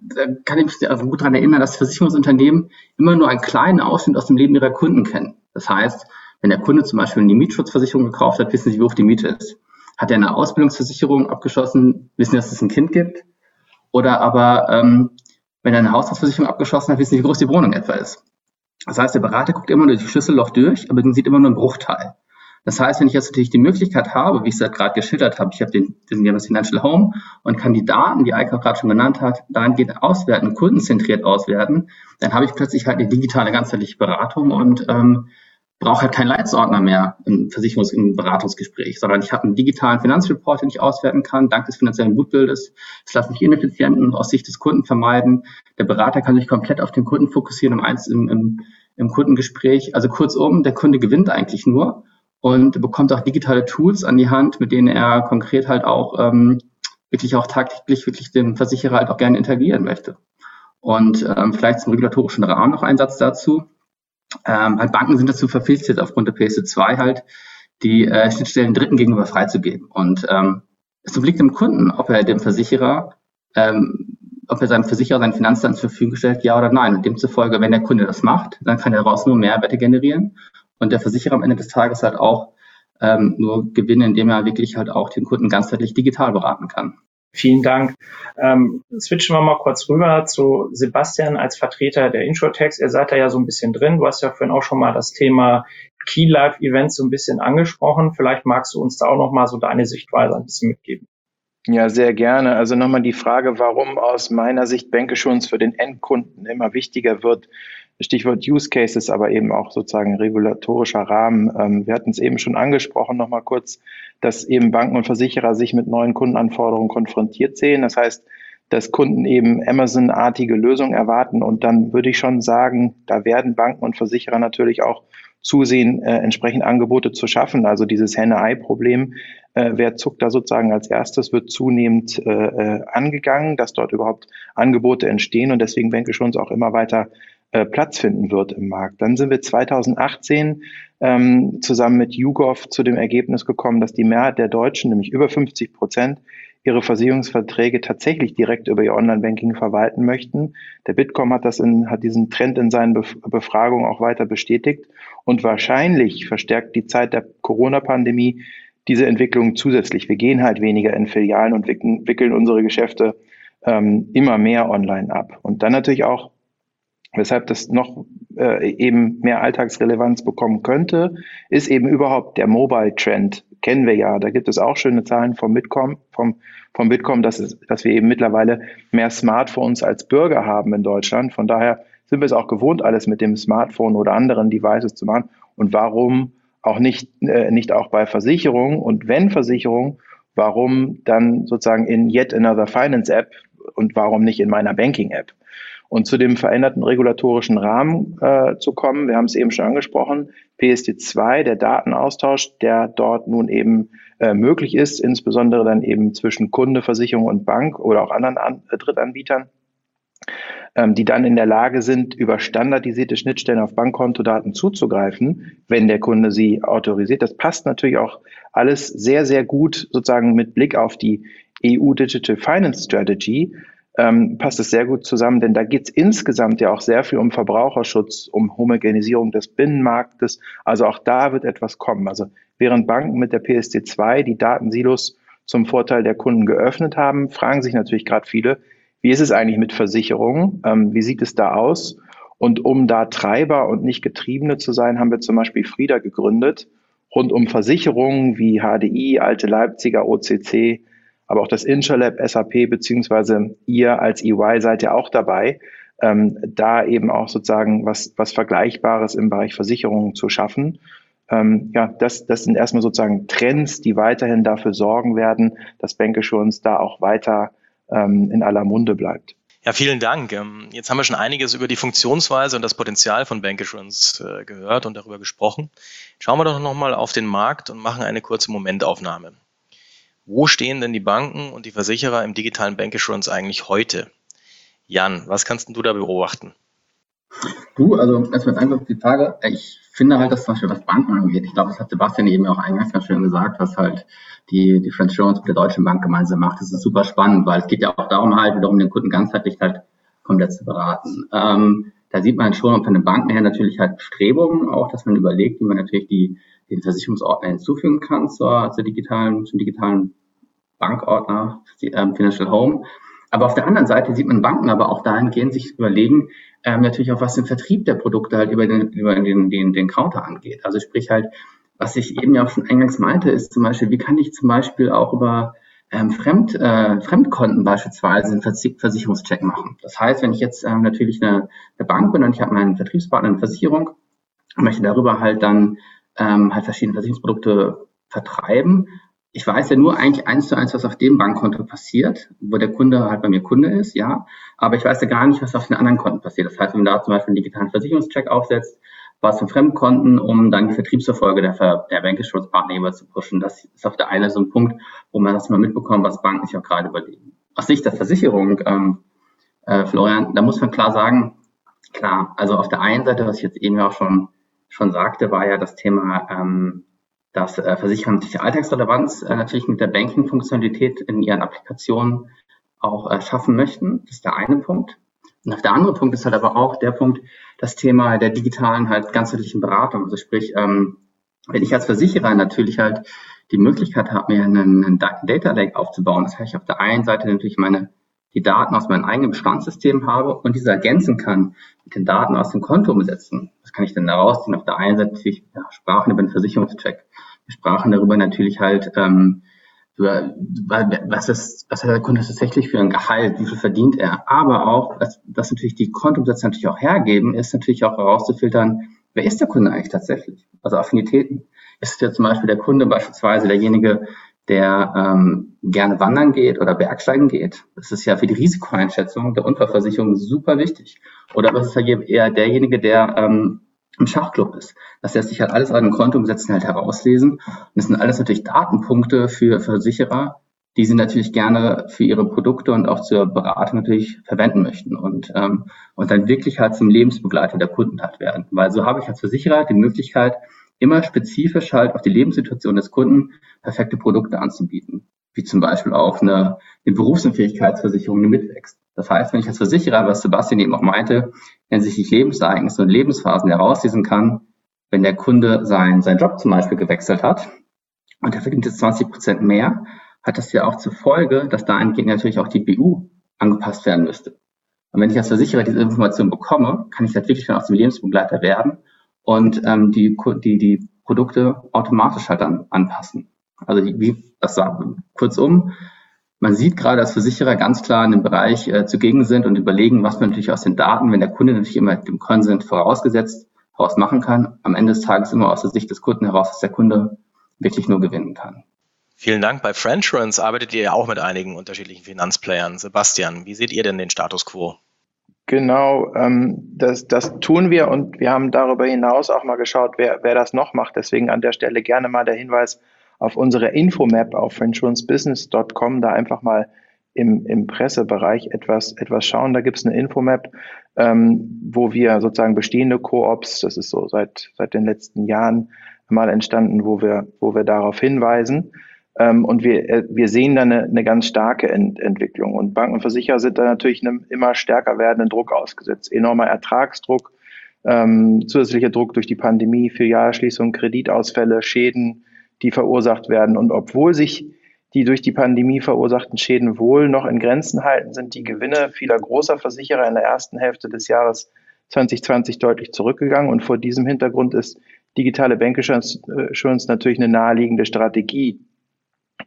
da kann ich mich also gut daran erinnern, dass Versicherungsunternehmen immer nur einen kleinen Ausschnitt aus dem Leben ihrer Kunden kennen. Das heißt, wenn der Kunde zum Beispiel eine Mietschutzversicherung gekauft hat, wissen sie, wie hoch die Miete ist. Hat er eine Ausbildungsversicherung abgeschlossen, wissen, dass es ein Kind gibt. Oder aber, ähm, wenn er eine Haushaltsversicherung abgeschlossen hat, wissen sie, wie groß die Wohnung etwa ist. Das heißt, der Berater guckt immer nur durch Schlüsselloch durch, aber sieht immer nur einen Bruchteil. Das heißt, wenn ich jetzt natürlich die Möglichkeit habe, wie ich es gerade geschildert habe, ich habe den, den das Financial Home und kann die Daten, die Eike gerade schon genannt hat, dahingehend auswerten, kundenzentriert auswerten, dann habe ich plötzlich halt eine digitale ganzheitliche Beratung und ähm, brauche halt keinen Leitsordner mehr im Versicherungs- im Beratungsgespräch, sondern ich habe einen digitalen Finanzreport, den ich auswerten kann, dank des finanziellen Blutbildes. Es lässt mich Ineffizienten aus Sicht des Kunden vermeiden. Der Berater kann sich komplett auf den Kunden fokussieren im, im, im, im Kundengespräch. Also kurzum, der Kunde gewinnt eigentlich nur und bekommt auch digitale Tools an die Hand, mit denen er konkret halt auch ähm, wirklich auch tagtäglich wirklich dem Versicherer halt auch gerne interagieren möchte. Und ähm, vielleicht zum regulatorischen Rahmen noch ein Satz dazu. Ähm, halt Banken sind dazu verpflichtet, aufgrund der PSD2 halt die äh, Schnittstellen Dritten gegenüber freizugeben. Und ähm, es obliegt dem Kunden, ob er dem Versicherer, ähm, ob er seinem Versicherer seine Finanzdaten zur Verfügung stellt, ja oder nein. Und demzufolge, wenn der Kunde das macht, dann kann er daraus nur Mehrwerte generieren und der Versicherer am Ende des Tages halt auch ähm, nur gewinnen, indem er wirklich halt auch den Kunden ganzheitlich digital beraten kann. Vielen Dank. Ähm, switchen wir mal kurz rüber zu Sebastian als Vertreter der Insurtex. Ihr seid da ja so ein bisschen drin. Du hast ja vorhin auch schon mal das Thema Key Life Events so ein bisschen angesprochen. Vielleicht magst du uns da auch noch mal so deine Sichtweise ein bisschen mitgeben. Ja, sehr gerne. Also nochmal die Frage, warum aus meiner Sicht Bankgeschutz für den Endkunden immer wichtiger wird, Stichwort Use Cases, aber eben auch sozusagen regulatorischer Rahmen. Ähm, wir hatten es eben schon angesprochen, nochmal kurz, dass eben Banken und Versicherer sich mit neuen Kundenanforderungen konfrontiert sehen. Das heißt, dass Kunden eben Amazon-artige Lösungen erwarten. Und dann würde ich schon sagen, da werden Banken und Versicherer natürlich auch zusehen, äh, entsprechend Angebote zu schaffen. Also dieses Henne-Ei-Problem, äh, wer zuckt da sozusagen als erstes, wird zunehmend äh, äh angegangen, dass dort überhaupt Angebote entstehen. Und deswegen denke ich schon auch immer weiter äh, Platz finden wird im Markt. Dann sind wir 2018 ähm, zusammen mit YouGov zu dem Ergebnis gekommen, dass die Mehrheit der Deutschen, nämlich über 50 Prozent, ihre Versicherungsverträge tatsächlich direkt über ihr Online-Banking verwalten möchten. Der Bitkom hat das in, hat diesen Trend in seinen Bef Befragungen auch weiter bestätigt. Und wahrscheinlich verstärkt die Zeit der Corona-Pandemie diese Entwicklung zusätzlich. Wir gehen halt weniger in Filialen und wickeln, wickeln unsere Geschäfte ähm, immer mehr online ab. Und dann natürlich auch weshalb das noch äh, eben mehr Alltagsrelevanz bekommen könnte, ist eben überhaupt der Mobile-Trend. Kennen wir ja. Da gibt es auch schöne Zahlen vom Bitkom, vom, vom Bitkom, dass, es, dass wir eben mittlerweile mehr Smartphones als Bürger haben in Deutschland. Von daher sind wir es auch gewohnt, alles mit dem Smartphone oder anderen Devices zu machen. Und warum auch nicht, äh, nicht auch bei Versicherungen? Und wenn Versicherung, warum dann sozusagen in yet another Finance App und warum nicht in meiner Banking App? Und zu dem veränderten regulatorischen Rahmen äh, zu kommen, wir haben es eben schon angesprochen, PSD2, der Datenaustausch, der dort nun eben äh, möglich ist, insbesondere dann eben zwischen Kunde, Versicherung und Bank oder auch anderen An äh, Drittanbietern, ähm, die dann in der Lage sind, über standardisierte Schnittstellen auf Bankkontodaten zuzugreifen, wenn der Kunde sie autorisiert. Das passt natürlich auch alles sehr, sehr gut sozusagen mit Blick auf die EU Digital Finance Strategy, ähm, passt es sehr gut zusammen, denn da geht es insgesamt ja auch sehr viel um Verbraucherschutz, um Homogenisierung des Binnenmarktes. Also auch da wird etwas kommen. Also während Banken mit der PSD2 die Datensilos zum Vorteil der Kunden geöffnet haben, fragen sich natürlich gerade viele, wie ist es eigentlich mit Versicherungen? Ähm, wie sieht es da aus? Und um da Treiber und nicht Getriebene zu sein, haben wir zum Beispiel Frieda gegründet, rund um Versicherungen wie HDI, Alte Leipziger, OCC, aber auch das Intralab, SAP, beziehungsweise ihr als EY seid ja auch dabei, ähm, da eben auch sozusagen was, was Vergleichbares im Bereich Versicherungen zu schaffen. Ähm, ja, das, das sind erstmal sozusagen Trends, die weiterhin dafür sorgen werden, dass Bankassurance da auch weiter ähm, in aller Munde bleibt. Ja, vielen Dank. Ähm, jetzt haben wir schon einiges über die Funktionsweise und das Potenzial von Bankassurance äh, gehört und darüber gesprochen. Schauen wir doch nochmal auf den Markt und machen eine kurze Momentaufnahme. Wo stehen denn die Banken und die Versicherer im digitalen Bankassurance eigentlich heute? Jan, was kannst du da beobachten? Du, also erstmal danke für die Frage. Ich finde halt, dass zum Beispiel was Banken angeht, ich glaube, das hat Sebastian eben auch eingangs ganz schön gesagt, was halt die, die Insurance mit der Deutschen Bank gemeinsam macht. Das ist super spannend, weil es geht ja auch darum halt, wiederum den Kunden ganzheitlich halt komplett zu beraten. Ähm, da sieht man schon von den Banken her natürlich halt Bestrebungen auch, dass man überlegt, wie man natürlich die den Versicherungsordner hinzufügen kann zur, zur digitalen, zum digitalen Bankordner, ähm, Financial Home. Aber auf der anderen Seite sieht man Banken aber auch dahingehend sich überlegen, ähm, natürlich auch was den Vertrieb der Produkte halt über den, über den, den, den Counter angeht. Also sprich halt, was ich eben ja auch schon eingangs meinte, ist zum Beispiel, wie kann ich zum Beispiel auch über ähm, Fremd, äh, Fremdkonten beispielsweise einen Versicherungscheck machen. Das heißt, wenn ich jetzt ähm, natürlich eine, eine Bank bin und ich habe meinen Vertriebspartner eine Versicherung, möchte darüber halt dann ähm, halt verschiedene Versicherungsprodukte vertreiben. Ich weiß ja nur eigentlich eins zu eins, was auf dem Bankkonto passiert, wo der Kunde halt bei mir Kunde ist, ja. Aber ich weiß ja gar nicht, was auf den anderen Konten passiert. Das heißt, wenn man da zum Beispiel einen digitalen Versicherungscheck aufsetzt, was für Fremdkonten, um dann die Vertriebserfolge der, der Bankenschutzpartner jeweils zu pushen. Das ist auf der einen so ein Punkt, wo man das mal mitbekommt, was Banken sich auch gerade überlegen. Aus Sicht der Versicherung, ähm, äh, Florian, da muss man klar sagen, klar, also auf der einen Seite, was ich jetzt eben auch schon schon sagte, war ja das Thema, ähm, dass äh, Versicherer natürlich Alltagsrelevanz äh, natürlich mit der Banking-Funktionalität in ihren Applikationen auch äh, schaffen möchten. Das ist der eine Punkt. Und der andere Punkt ist halt aber auch der Punkt, das Thema der digitalen halt ganzheitlichen Beratung. Also sprich, ähm, wenn ich als Versicherer natürlich halt die Möglichkeit habe, mir einen, einen Data Lake aufzubauen, das heißt, ich auf der einen Seite natürlich meine die Daten aus meinem eigenen Bestandssystem habe und diese ergänzen kann mit den Daten aus dem Konto umsetzen. Was kann ich denn da rausziehen? Auf der einen Seite natürlich ja, Sprachen über den Versicherungscheck. Wir sprachen darüber natürlich halt, ähm, über, was, ist, was hat der Kunde tatsächlich für ein Gehalt, wie viel verdient er. Aber auch, was, was natürlich die Kontoumsätze natürlich auch hergeben, ist natürlich auch herauszufiltern, wer ist der Kunde eigentlich tatsächlich? Also Affinitäten. Ist ja zum Beispiel der Kunde beispielsweise derjenige, der ähm, gerne wandern geht oder Bergsteigen geht. Das ist ja für die Risikoeinschätzung der Unfallversicherung super wichtig. Oder was ist ja eher derjenige, der ähm, im Schachclub ist. Das lässt sich halt alles an ein Konto umsetzen, halt herauslesen. Und das sind alles natürlich Datenpunkte für Versicherer, die sie natürlich gerne für ihre Produkte und auch zur Beratung natürlich verwenden möchten und, ähm, und dann wirklich halt zum Lebensbegleiter der Kunden halt werden. Weil so habe ich als Versicherer die Möglichkeit, immer spezifisch halt auf die Lebenssituation des Kunden perfekte Produkte anzubieten, wie zum Beispiel auch eine, eine Berufsunfähigkeitsversicherung, eine mitwächst. Das heißt, wenn ich als Versicherer, was Sebastian eben auch meinte, hinsichtlich Lebensereignisse und Lebensphasen herauslesen kann, wenn der Kunde sein, seinen Job zum Beispiel gewechselt hat und er verdient jetzt 20 Prozent mehr, hat das ja auch zur Folge, dass da natürlich auch die BU angepasst werden müsste. Und wenn ich als Versicherer diese Information bekomme, kann ich halt wirklich dann aus dem Lebensbegleiter werden und ähm, die, die, die Produkte automatisch halt dann anpassen. Also die, wie das sagen. Kurzum, man sieht gerade, dass Versicherer ganz klar in dem Bereich äh, zugegen sind und überlegen, was man natürlich aus den Daten, wenn der Kunde natürlich immer dem Consent vorausgesetzt heraus machen kann, am Ende des Tages immer aus der Sicht des Kunden heraus, dass der Kunde wirklich nur gewinnen kann. Vielen Dank. Bei Friendsurance arbeitet ihr ja auch mit einigen unterschiedlichen Finanzplayern. Sebastian, wie seht ihr denn den Status quo? Genau, ähm, das, das tun wir und wir haben darüber hinaus auch mal geschaut, wer, wer das noch macht. Deswegen an der Stelle gerne mal der Hinweis auf unsere Infomap auf insurancebusiness.com, da einfach mal im, im Pressebereich etwas, etwas schauen. Da gibt es eine Infomap, ähm, wo wir sozusagen bestehende Koops, das ist so seit, seit den letzten Jahren mal entstanden, wo wir, wo wir darauf hinweisen. Ähm, und wir, äh, wir sehen da eine, eine ganz starke Ent Entwicklung. Und Banken und Versicherer sind da natürlich einem immer stärker werdenden Druck ausgesetzt. Enormer Ertragsdruck, ähm, zusätzlicher Druck durch die Pandemie, Filialschließung, Kreditausfälle, Schäden, die verursacht werden. Und obwohl sich die durch die Pandemie verursachten Schäden wohl noch in Grenzen halten, sind die Gewinne vieler großer Versicherer in der ersten Hälfte des Jahres 2020 deutlich zurückgegangen. Und vor diesem Hintergrund ist digitale Bankassurance natürlich eine naheliegende Strategie,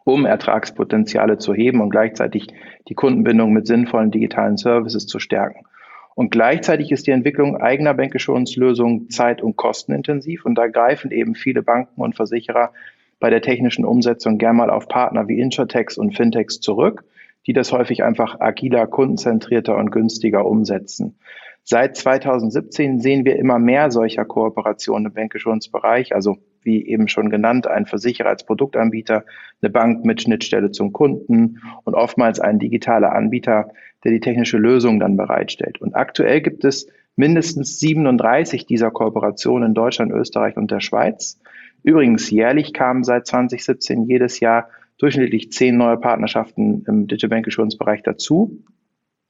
um Ertragspotenziale zu heben und gleichzeitig die Kundenbindung mit sinnvollen digitalen Services zu stärken. Und gleichzeitig ist die Entwicklung eigener Bankassurance-Lösungen zeit- und kostenintensiv und da greifen eben viele Banken und Versicherer bei der technischen Umsetzung gern mal auf Partner wie Insurtechs und Fintechs zurück, die das häufig einfach agiler, kundenzentrierter und günstiger umsetzen. Seit 2017 sehen wir immer mehr solcher Kooperationen im Bankassurance-Bereich, also wie eben schon genannt, ein Versicherer als Produktanbieter, eine Bank mit Schnittstelle zum Kunden und oftmals ein digitaler Anbieter, der die technische Lösung dann bereitstellt. Und aktuell gibt es mindestens 37 dieser Kooperationen in Deutschland, Österreich und der Schweiz. Übrigens, jährlich kamen seit 2017 jedes Jahr durchschnittlich zehn neue Partnerschaften im Digital Bank Assurance Bereich dazu.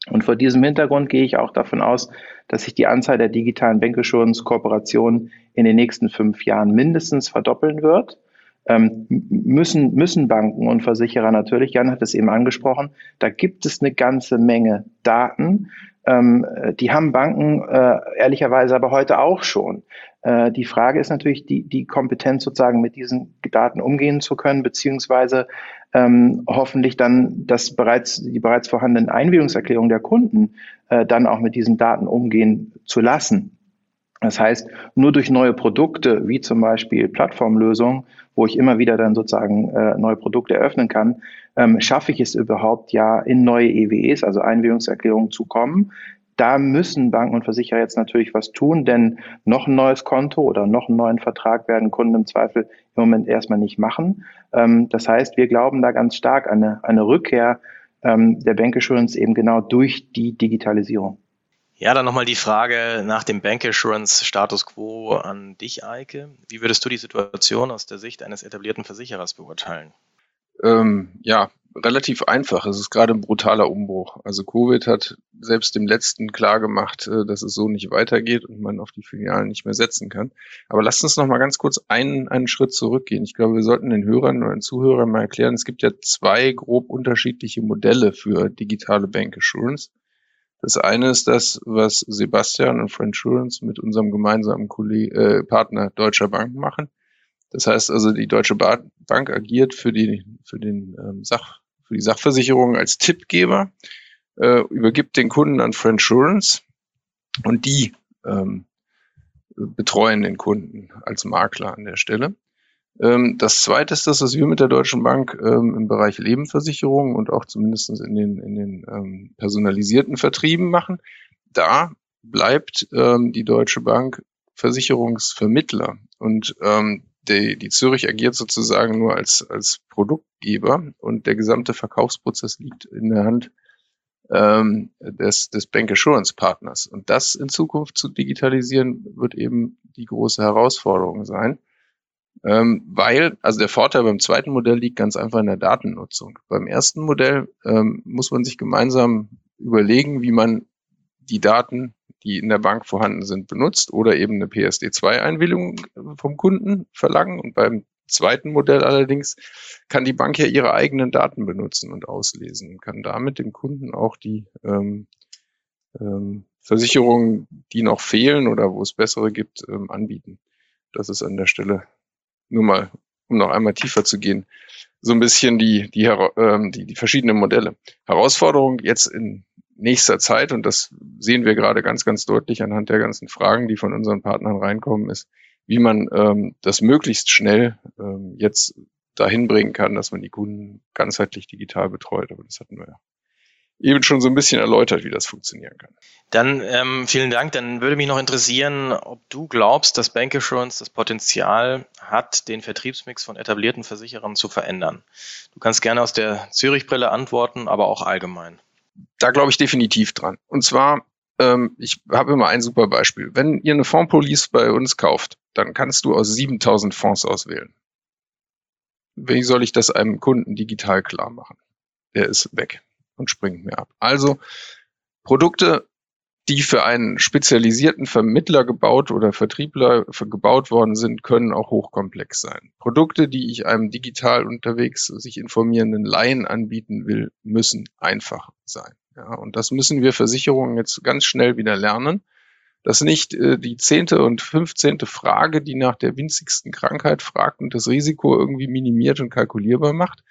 Und vor diesem Hintergrund gehe ich auch davon aus, dass sich die Anzahl der digitalen Bankassurance-Kooperationen in den nächsten fünf Jahren mindestens verdoppeln wird. Ähm, müssen, müssen Banken und Versicherer natürlich, Jan hat es eben angesprochen, da gibt es eine ganze Menge Daten. Ähm, die haben Banken äh, ehrlicherweise aber heute auch schon. Äh, die Frage ist natürlich die, die Kompetenz sozusagen mit diesen Daten umgehen zu können, beziehungsweise ähm, hoffentlich dann das bereits, die bereits vorhandenen Einwilligungserklärungen der Kunden äh, dann auch mit diesen Daten umgehen zu lassen. Das heißt, nur durch neue Produkte, wie zum Beispiel Plattformlösungen, wo ich immer wieder dann sozusagen äh, neue Produkte eröffnen kann, ähm, schaffe ich es überhaupt ja in neue EWEs, also Einwilligungserklärungen zu kommen, da müssen Banken und Versicherer jetzt natürlich was tun, denn noch ein neues Konto oder noch einen neuen Vertrag werden Kunden im Zweifel im Moment erstmal nicht machen. Ähm, das heißt, wir glauben da ganz stark an eine, eine Rückkehr ähm, der Bankassurance eben genau durch die Digitalisierung. Ja, dann nochmal die Frage nach dem Bankassurance Status Quo an dich, Eike. Wie würdest du die Situation aus der Sicht eines etablierten Versicherers beurteilen? Ähm, ja, relativ einfach. Es ist gerade ein brutaler Umbruch. Also Covid hat selbst dem letzten klar gemacht, äh, dass es so nicht weitergeht und man auf die Filialen nicht mehr setzen kann. Aber lasst uns noch mal ganz kurz einen, einen Schritt zurückgehen. Ich glaube, wir sollten den Hörern oder den Zuhörern mal erklären, es gibt ja zwei grob unterschiedliche Modelle für digitale Bank Assurance. Das eine ist das, was Sebastian und Friendsurance mit unserem gemeinsamen Kolleg äh, Partner Deutscher Bank machen. Das heißt also, die Deutsche Bank agiert für, die, für den ähm, Sach, für die Sachversicherung als Tippgeber, äh, übergibt den Kunden an Friendsurance und die ähm, betreuen den Kunden als Makler an der Stelle. Ähm, das zweite ist das, was wir mit der Deutschen Bank ähm, im Bereich Lebensversicherung und auch zumindest in den, in den ähm, personalisierten Vertrieben machen. Da bleibt ähm, die Deutsche Bank Versicherungsvermittler und ähm, die, die Zürich agiert sozusagen nur als, als Produktgeber und der gesamte Verkaufsprozess liegt in der Hand ähm, des, des Bank Assurance Partners. Und das in Zukunft zu digitalisieren, wird eben die große Herausforderung sein. Ähm, weil, also der Vorteil beim zweiten Modell liegt ganz einfach in der Datennutzung. Beim ersten Modell ähm, muss man sich gemeinsam überlegen, wie man die Daten die in der Bank vorhanden sind, benutzt oder eben eine PSD2-Einwilligung vom Kunden verlangen. Und beim zweiten Modell allerdings kann die Bank ja ihre eigenen Daten benutzen und auslesen und kann damit dem Kunden auch die ähm, ähm, Versicherungen, die noch fehlen oder wo es bessere gibt, ähm, anbieten. Das ist an der Stelle nur mal, um noch einmal tiefer zu gehen, so ein bisschen die, die, ähm, die, die verschiedenen Modelle. Herausforderung jetzt in nächster Zeit, und das sehen wir gerade ganz, ganz deutlich anhand der ganzen Fragen, die von unseren Partnern reinkommen, ist, wie man ähm, das möglichst schnell ähm, jetzt dahin bringen kann, dass man die Kunden ganzheitlich digital betreut. Aber das hatten wir ja eben schon so ein bisschen erläutert, wie das funktionieren kann. Dann ähm, vielen Dank. Dann würde mich noch interessieren, ob du glaubst, dass Bank Assurance das Potenzial hat, den Vertriebsmix von etablierten Versicherern zu verändern. Du kannst gerne aus der Zürich-Brille antworten, aber auch allgemein. Da glaube ich definitiv dran. Und zwar, ähm, ich habe immer ein super Beispiel. Wenn ihr eine Fondspolice bei uns kauft, dann kannst du aus 7000 Fonds auswählen. Wie soll ich das einem Kunden digital klar machen? Der ist weg und springt mir ab. Also Produkte, die für einen spezialisierten Vermittler gebaut oder Vertriebler gebaut worden sind, können auch hochkomplex sein. Produkte, die ich einem digital unterwegs sich informierenden Laien anbieten will, müssen einfach sein. Ja, und das müssen wir Versicherungen jetzt ganz schnell wieder lernen, dass nicht äh, die zehnte und fünfzehnte Frage, die nach der winzigsten Krankheit fragt und das Risiko irgendwie minimiert und kalkulierbar macht,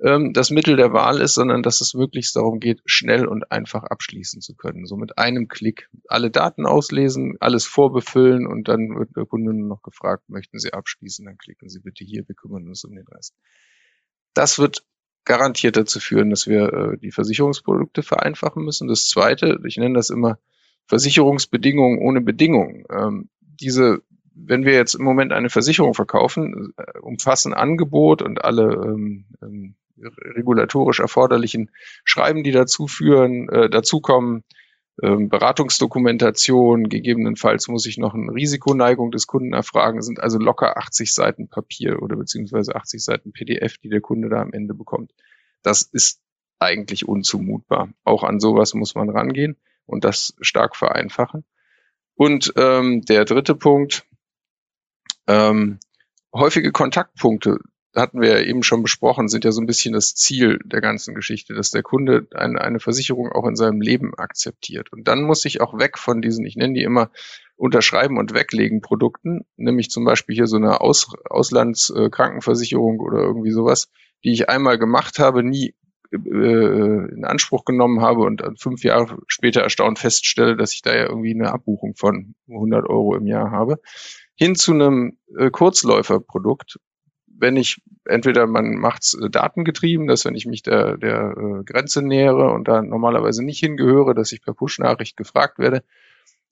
ähm, das Mittel der Wahl ist, sondern dass es wirklich darum geht, schnell und einfach abschließen zu können. So mit einem Klick alle Daten auslesen, alles vorbefüllen und dann wird der Kunde nur noch gefragt, möchten Sie abschließen, dann klicken Sie bitte hier, wir kümmern uns um den Rest. Das wird garantiert dazu führen, dass wir äh, die Versicherungsprodukte vereinfachen müssen. Das Zweite, ich nenne das immer Versicherungsbedingungen ohne Bedingungen. Ähm, diese wenn wir jetzt im Moment eine Versicherung verkaufen, äh, umfassen Angebot und alle ähm, ähm, regulatorisch erforderlichen Schreiben, die dazu führen, äh, dazukommen, ähm, Beratungsdokumentation, gegebenenfalls muss ich noch eine Risikoneigung des Kunden erfragen, sind also locker 80 Seiten Papier oder beziehungsweise 80 Seiten PDF, die der Kunde da am Ende bekommt. Das ist eigentlich unzumutbar. Auch an sowas muss man rangehen und das stark vereinfachen. Und ähm, der dritte Punkt, ähm, häufige Kontaktpunkte hatten wir ja eben schon besprochen, sind ja so ein bisschen das Ziel der ganzen Geschichte, dass der Kunde eine, eine Versicherung auch in seinem Leben akzeptiert. Und dann muss ich auch weg von diesen, ich nenne die immer unterschreiben und weglegen Produkten, nämlich zum Beispiel hier so eine Aus, Auslandskrankenversicherung oder irgendwie sowas, die ich einmal gemacht habe, nie äh, in Anspruch genommen habe und fünf Jahre später erstaunt feststelle, dass ich da ja irgendwie eine Abbuchung von 100 Euro im Jahr habe, hin zu einem äh, Kurzläuferprodukt, wenn ich entweder man macht's äh, datengetrieben, dass wenn ich mich der, der äh, Grenze nähere und da normalerweise nicht hingehöre, dass ich per Push-Nachricht gefragt werde,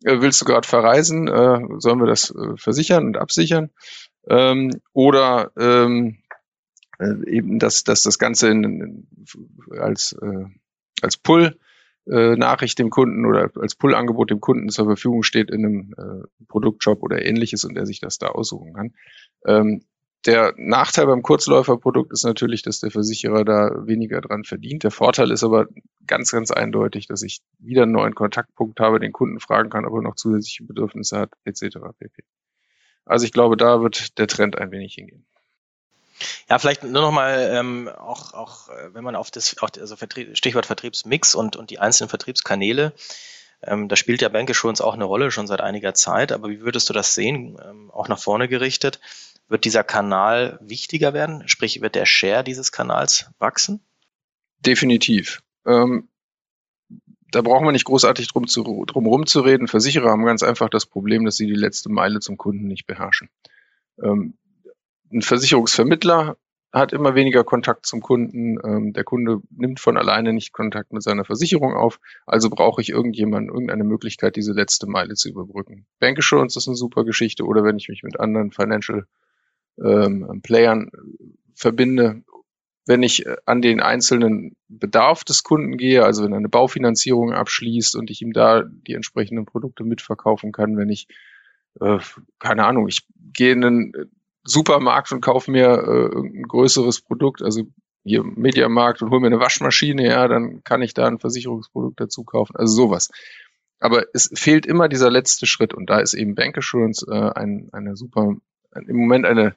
äh, willst du gerade verreisen, äh, sollen wir das äh, versichern und absichern? Ähm, oder ähm, äh, eben, dass, dass das Ganze in, als, äh, als Pull Nachricht dem Kunden oder als Pull-Angebot dem Kunden zur Verfügung steht in einem äh, Produktshop oder ähnliches und er sich das da aussuchen kann. Ähm, der Nachteil beim Kurzläuferprodukt ist natürlich, dass der Versicherer da weniger dran verdient. Der Vorteil ist aber ganz, ganz eindeutig, dass ich wieder einen neuen Kontaktpunkt habe, den Kunden fragen kann, ob er noch zusätzliche Bedürfnisse hat, etc. pp. Also ich glaube, da wird der Trend ein wenig hingehen. Ja, vielleicht nur noch mal ähm, auch, auch, äh, wenn man auf das, auf, also Vertrieb, Stichwort Vertriebsmix und, und die einzelnen Vertriebskanäle, ähm, da spielt ja Bank Assurance auch eine Rolle schon seit einiger Zeit. Aber wie würdest du das sehen, ähm, auch nach vorne gerichtet? Wird dieser Kanal wichtiger werden? Sprich, wird der Share dieses Kanals wachsen? Definitiv. Ähm, da brauchen wir nicht großartig drum, zu, drum rumzureden. Versicherer haben ganz einfach das Problem, dass sie die letzte Meile zum Kunden nicht beherrschen. Ähm, ein Versicherungsvermittler hat immer weniger Kontakt zum Kunden. Ähm, der Kunde nimmt von alleine nicht Kontakt mit seiner Versicherung auf. Also brauche ich irgendjemanden, irgendeine Möglichkeit, diese letzte Meile zu überbrücken. Bank Assurance ist eine super Geschichte oder wenn ich mich mit anderen Financial ähm, Playern verbinde. Wenn ich äh, an den einzelnen Bedarf des Kunden gehe, also wenn er eine Baufinanzierung abschließt und ich ihm da die entsprechenden Produkte mitverkaufen kann, wenn ich, äh, keine Ahnung, ich gehe in einen Supermarkt und kaufe mir äh, ein größeres Produkt, also hier Mediamarkt und hole mir eine Waschmaschine, ja, dann kann ich da ein Versicherungsprodukt dazu kaufen, also sowas. Aber es fehlt immer dieser letzte Schritt und da ist eben Bank Assurance äh, ein, eine super im Moment eine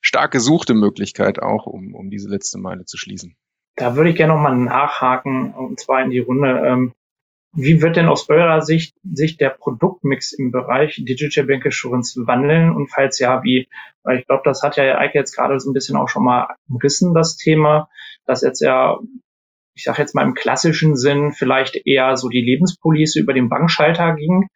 stark gesuchte Möglichkeit auch, um, um diese letzte Meile zu schließen. Da würde ich gerne nochmal nachhaken, und zwar in die Runde. Ähm, wie wird denn aus eurer Sicht sich der Produktmix im Bereich Digital Bank Assurance wandeln? Und falls ja, wie? Weil ich glaube, das hat ja Eike jetzt gerade so ein bisschen auch schon mal umrissen, das Thema, dass jetzt ja, ich sage jetzt mal im klassischen Sinn, vielleicht eher so die Lebenspolice über den Bankschalter ging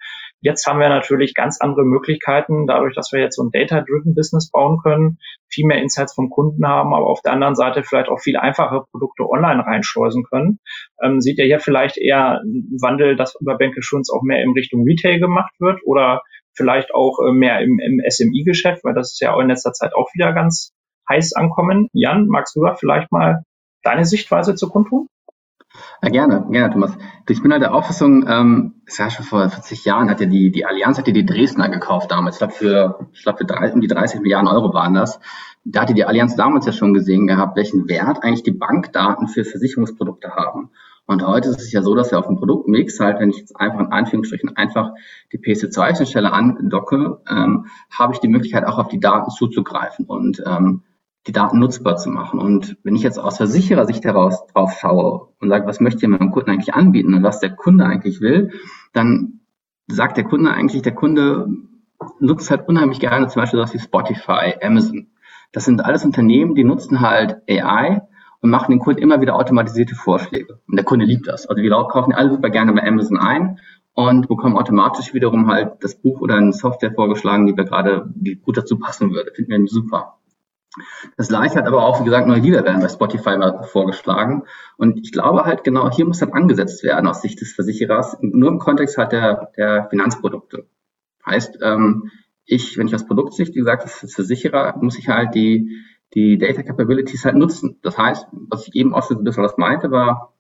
Jetzt haben wir natürlich ganz andere Möglichkeiten, dadurch, dass wir jetzt so ein Data-Driven Business bauen können, viel mehr Insights vom Kunden haben, aber auf der anderen Seite vielleicht auch viel einfache Produkte online reinschleusen können. Ähm, sieht ihr hier vielleicht eher einen Wandel, dass über Bank Assurance auch mehr in Richtung Retail gemacht wird oder vielleicht auch äh, mehr im, im SMI-Geschäft, weil das ist ja auch in letzter Zeit auch wieder ganz heiß ankommen. Jan, magst du da vielleicht mal deine Sichtweise zu kundtun? Ja, gerne, gerne, Thomas. Ich bin halt der Auffassung, ähm, es war schon vor 40 Jahren, hat ja die, die Allianz hat ja die Dresdner gekauft damals. Ich glaube, für, ich glaube, für drei, um die 30 Milliarden Euro waren das. Da hatte die Allianz damals ja schon gesehen gehabt, welchen Wert eigentlich die Bankdaten für Versicherungsprodukte haben. Und heute ist es ja so, dass wir auf dem Produktmix halt, wenn ich jetzt einfach in Anführungsstrichen einfach die PC2-Schnittstelle andocke, ähm, habe ich die Möglichkeit auch auf die Daten zuzugreifen. Und ähm, die Daten nutzbar zu machen. Und wenn ich jetzt aus Versicherersicht heraus drauf schaue und sage, was möchte ich meinem Kunden eigentlich anbieten und was der Kunde eigentlich will, dann sagt der Kunde eigentlich, der Kunde nutzt halt unheimlich gerne zum Beispiel sowas wie Spotify, Amazon. Das sind alles Unternehmen, die nutzen halt AI und machen den Kunden immer wieder automatisierte Vorschläge. Und der Kunde liebt das. Also wir kaufen alle super gerne bei Amazon ein und bekommen automatisch wiederum halt das Buch oder eine Software vorgeschlagen, die wir gerade, gut dazu passen würde. Finden wir super. Das gleiche hat aber auch, wie gesagt, neue Lieder werden bei Spotify vorgeschlagen. Und ich glaube halt genau, hier muss halt angesetzt werden aus Sicht des Versicherers, nur im Kontext halt der, der Finanzprodukte. Heißt, ähm, ich, wenn ich aus Produktsicht, wie gesagt, als Versicherer, muss ich halt die, die Data Capabilities halt nutzen. Das heißt, was ich eben auch schon ein bisschen was meinte, war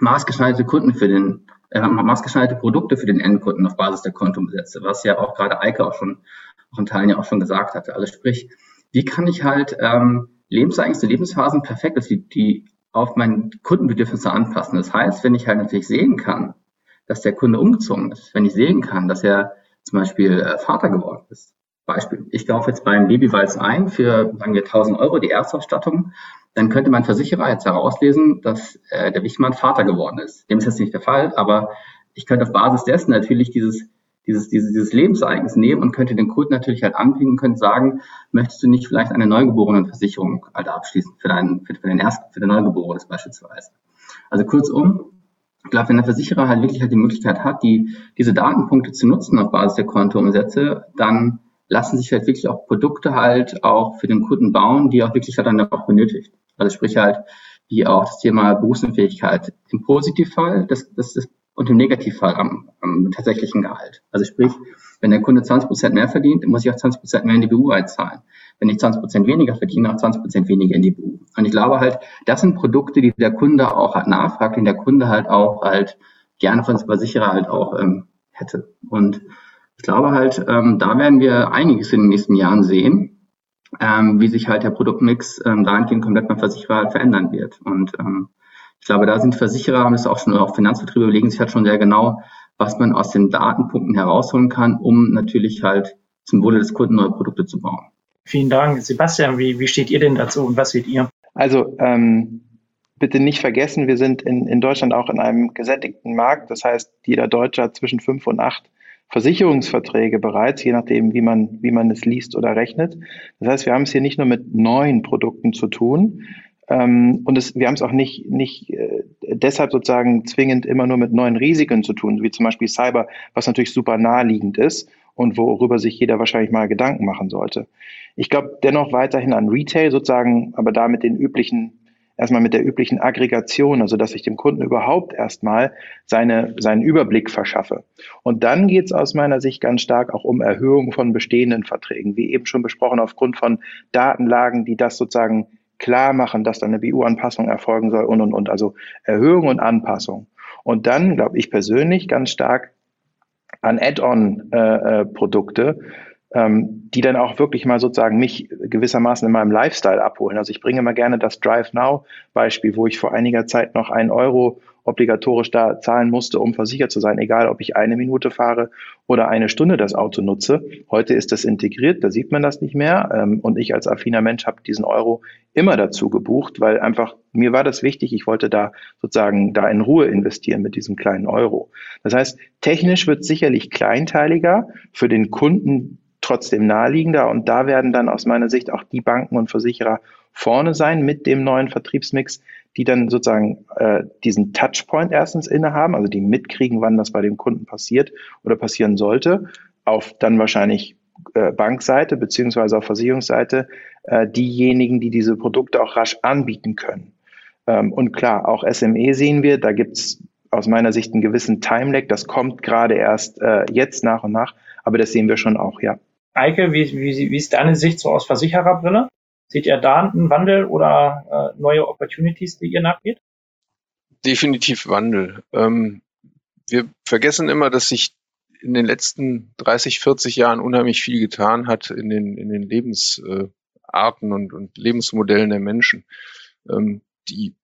maßgeschneiderte Kunden für den, äh, maßgeschneiderte Produkte für den Endkunden auf Basis der Kontoumsätze, was ja auch gerade Eike auch schon, auch in Teilen ja auch schon gesagt hatte. Also sprich, wie kann ich halt ähm, Lebensereignisse, Lebensphasen perfekt, dass die, die auf meine Kundenbedürfnisse anpassen. Das heißt, wenn ich halt natürlich sehen kann, dass der Kunde umgezogen ist, wenn ich sehen kann, dass er zum Beispiel äh, Vater geworden ist. Beispiel, ich kaufe jetzt beim Babywalz ein für, sagen wir, 1000 Euro die Erstausstattung, dann könnte mein Versicherer jetzt herauslesen, dass äh, der Wichmann Vater geworden ist. Dem ist jetzt nicht der Fall, aber ich könnte auf Basis dessen natürlich dieses dieses, dieses, dieses Lebensereignis nehmen und könnte den Kunden natürlich halt anbieten, könnte sagen, möchtest du nicht vielleicht eine Neugeborenenversicherung halt abschließen für deinen, für, für den ersten, für den Neugeborenen beispielsweise. Also kurzum, ich glaube, wenn der Versicherer halt wirklich halt die Möglichkeit hat, die, diese Datenpunkte zu nutzen auf Basis der Kontoumsätze, dann lassen sich halt wirklich auch Produkte halt auch für den Kunden bauen, die auch wirklich halt dann auch benötigt. Also sprich halt, wie auch das Thema Berufsunfähigkeit. Im Positivfall, das, das, das und im Negativfall am, am tatsächlichen Gehalt. Also sprich, wenn der Kunde 20 Prozent mehr verdient, muss ich auch 20 Prozent mehr in die BU einzahlen. Wenn ich 20 Prozent weniger verdiene, auch 20 Prozent weniger in die BU. Und ich glaube halt, das sind Produkte, die der Kunde auch halt nachfragt, die der Kunde halt auch halt gerne von Versicherer halt auch ähm, hätte. Und ich glaube halt, ähm, da werden wir einiges in den nächsten Jahren sehen, ähm, wie sich halt der Produktmix ähm, dahingehend komplett beim Versicherer halt verändern wird. Und ähm, ich glaube, da sind Versicherer, haben das auch schon, auch Finanzbetriebe überlegen sich halt schon sehr genau, was man aus den Datenpunkten herausholen kann, um natürlich halt zum Wohle des Kunden neue Produkte zu bauen. Vielen Dank. Sebastian, wie, wie steht ihr denn dazu und was seht ihr? Also ähm, bitte nicht vergessen, wir sind in, in Deutschland auch in einem gesättigten Markt. Das heißt, jeder Deutsche hat zwischen fünf und acht Versicherungsverträge bereits, je nachdem, wie man, wie man es liest oder rechnet. Das heißt, wir haben es hier nicht nur mit neuen Produkten zu tun, und es, wir haben es auch nicht, nicht äh, deshalb sozusagen zwingend immer nur mit neuen Risiken zu tun, wie zum Beispiel Cyber, was natürlich super naheliegend ist und worüber sich jeder wahrscheinlich mal Gedanken machen sollte. Ich glaube dennoch weiterhin an Retail sozusagen, aber da mit den üblichen, erstmal mit der üblichen Aggregation, also dass ich dem Kunden überhaupt erstmal seine, seinen Überblick verschaffe. Und dann geht es aus meiner Sicht ganz stark auch um Erhöhung von bestehenden Verträgen, wie eben schon besprochen, aufgrund von Datenlagen, die das sozusagen klar machen, dass da eine BU-Anpassung erfolgen soll und, und, und. Also Erhöhung und Anpassung. Und dann glaube ich persönlich ganz stark an Add-on-Produkte, äh, äh, ähm, die dann auch wirklich mal sozusagen mich gewissermaßen in meinem Lifestyle abholen. Also ich bringe mal gerne das Drive Now Beispiel, wo ich vor einiger Zeit noch einen Euro obligatorisch da zahlen musste, um versichert zu sein, egal ob ich eine Minute fahre oder eine Stunde das Auto nutze. Heute ist das integriert, da sieht man das nicht mehr. Ähm, und ich als affiner Mensch habe diesen Euro immer dazu gebucht, weil einfach mir war das wichtig, ich wollte da sozusagen da in Ruhe investieren mit diesem kleinen Euro. Das heißt, technisch wird sicherlich kleinteiliger, für den Kunden trotzdem naheliegender und da werden dann aus meiner Sicht auch die Banken und Versicherer vorne sein mit dem neuen Vertriebsmix, die dann sozusagen äh, diesen Touchpoint erstens innehaben, also die mitkriegen, wann das bei dem Kunden passiert oder passieren sollte, auf dann wahrscheinlich äh, Bankseite beziehungsweise auf Versicherungsseite äh, diejenigen, die diese Produkte auch rasch anbieten können. Ähm, und klar, auch SME sehen wir, da gibt's aus meiner Sicht einen gewissen Timelag. Das kommt gerade erst äh, jetzt nach und nach, aber das sehen wir schon auch, ja. Eike, wie, wie, wie ist deine Sicht so aus Versichererbrille? Seht ihr da einen Wandel oder äh, neue Opportunities, die ihr nachgeht? Definitiv Wandel. Ähm, wir vergessen immer, dass sich in den letzten 30, 40 Jahren unheimlich viel getan hat in den, in den Lebensarten und, und Lebensmodellen der Menschen. Ähm, die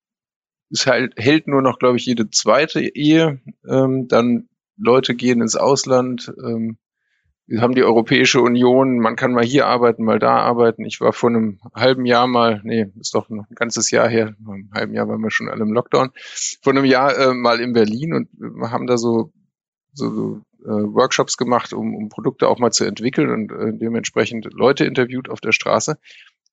es halt, hält nur noch, glaube ich, jede zweite Ehe. Ähm, dann Leute gehen ins Ausland. Ähm, haben die Europäische Union. Man kann mal hier arbeiten, mal da arbeiten. Ich war vor einem halben Jahr mal, nee, ist doch noch ein ganzes Jahr her. Vor einem halben Jahr waren wir schon alle im Lockdown. Vor einem Jahr äh, mal in Berlin und wir haben da so, so, so äh, Workshops gemacht, um, um Produkte auch mal zu entwickeln und äh, dementsprechend Leute interviewt auf der Straße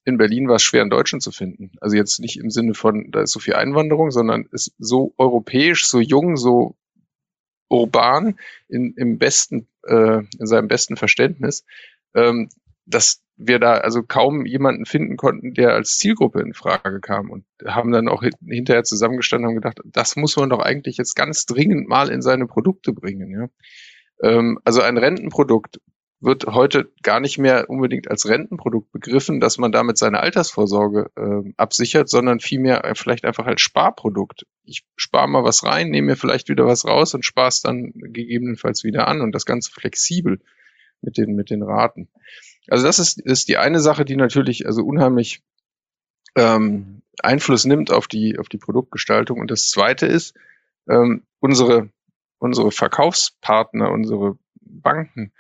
in Berlin war es schwer, einen Deutschen zu finden. Also jetzt nicht im Sinne von, da ist so viel Einwanderung, sondern ist so europäisch, so jung, so urban in, im besten, äh, in seinem besten Verständnis, ähm, dass wir da also kaum jemanden finden konnten, der als Zielgruppe in Frage kam und haben dann auch hinterher zusammengestanden und gedacht, das muss man doch eigentlich jetzt ganz dringend mal in seine Produkte bringen. Ja? Ähm, also ein Rentenprodukt wird heute gar nicht mehr unbedingt als Rentenprodukt begriffen, dass man damit seine Altersvorsorge äh, absichert, sondern vielmehr vielleicht einfach als Sparprodukt. Ich spare mal was rein, nehme mir vielleicht wieder was raus und spare es dann gegebenenfalls wieder an und das Ganze flexibel mit den, mit den Raten. Also das ist, ist die eine Sache, die natürlich also unheimlich ähm, Einfluss nimmt auf die, auf die Produktgestaltung. Und das zweite ist, ähm, unsere, unsere Verkaufspartner, unsere Banken,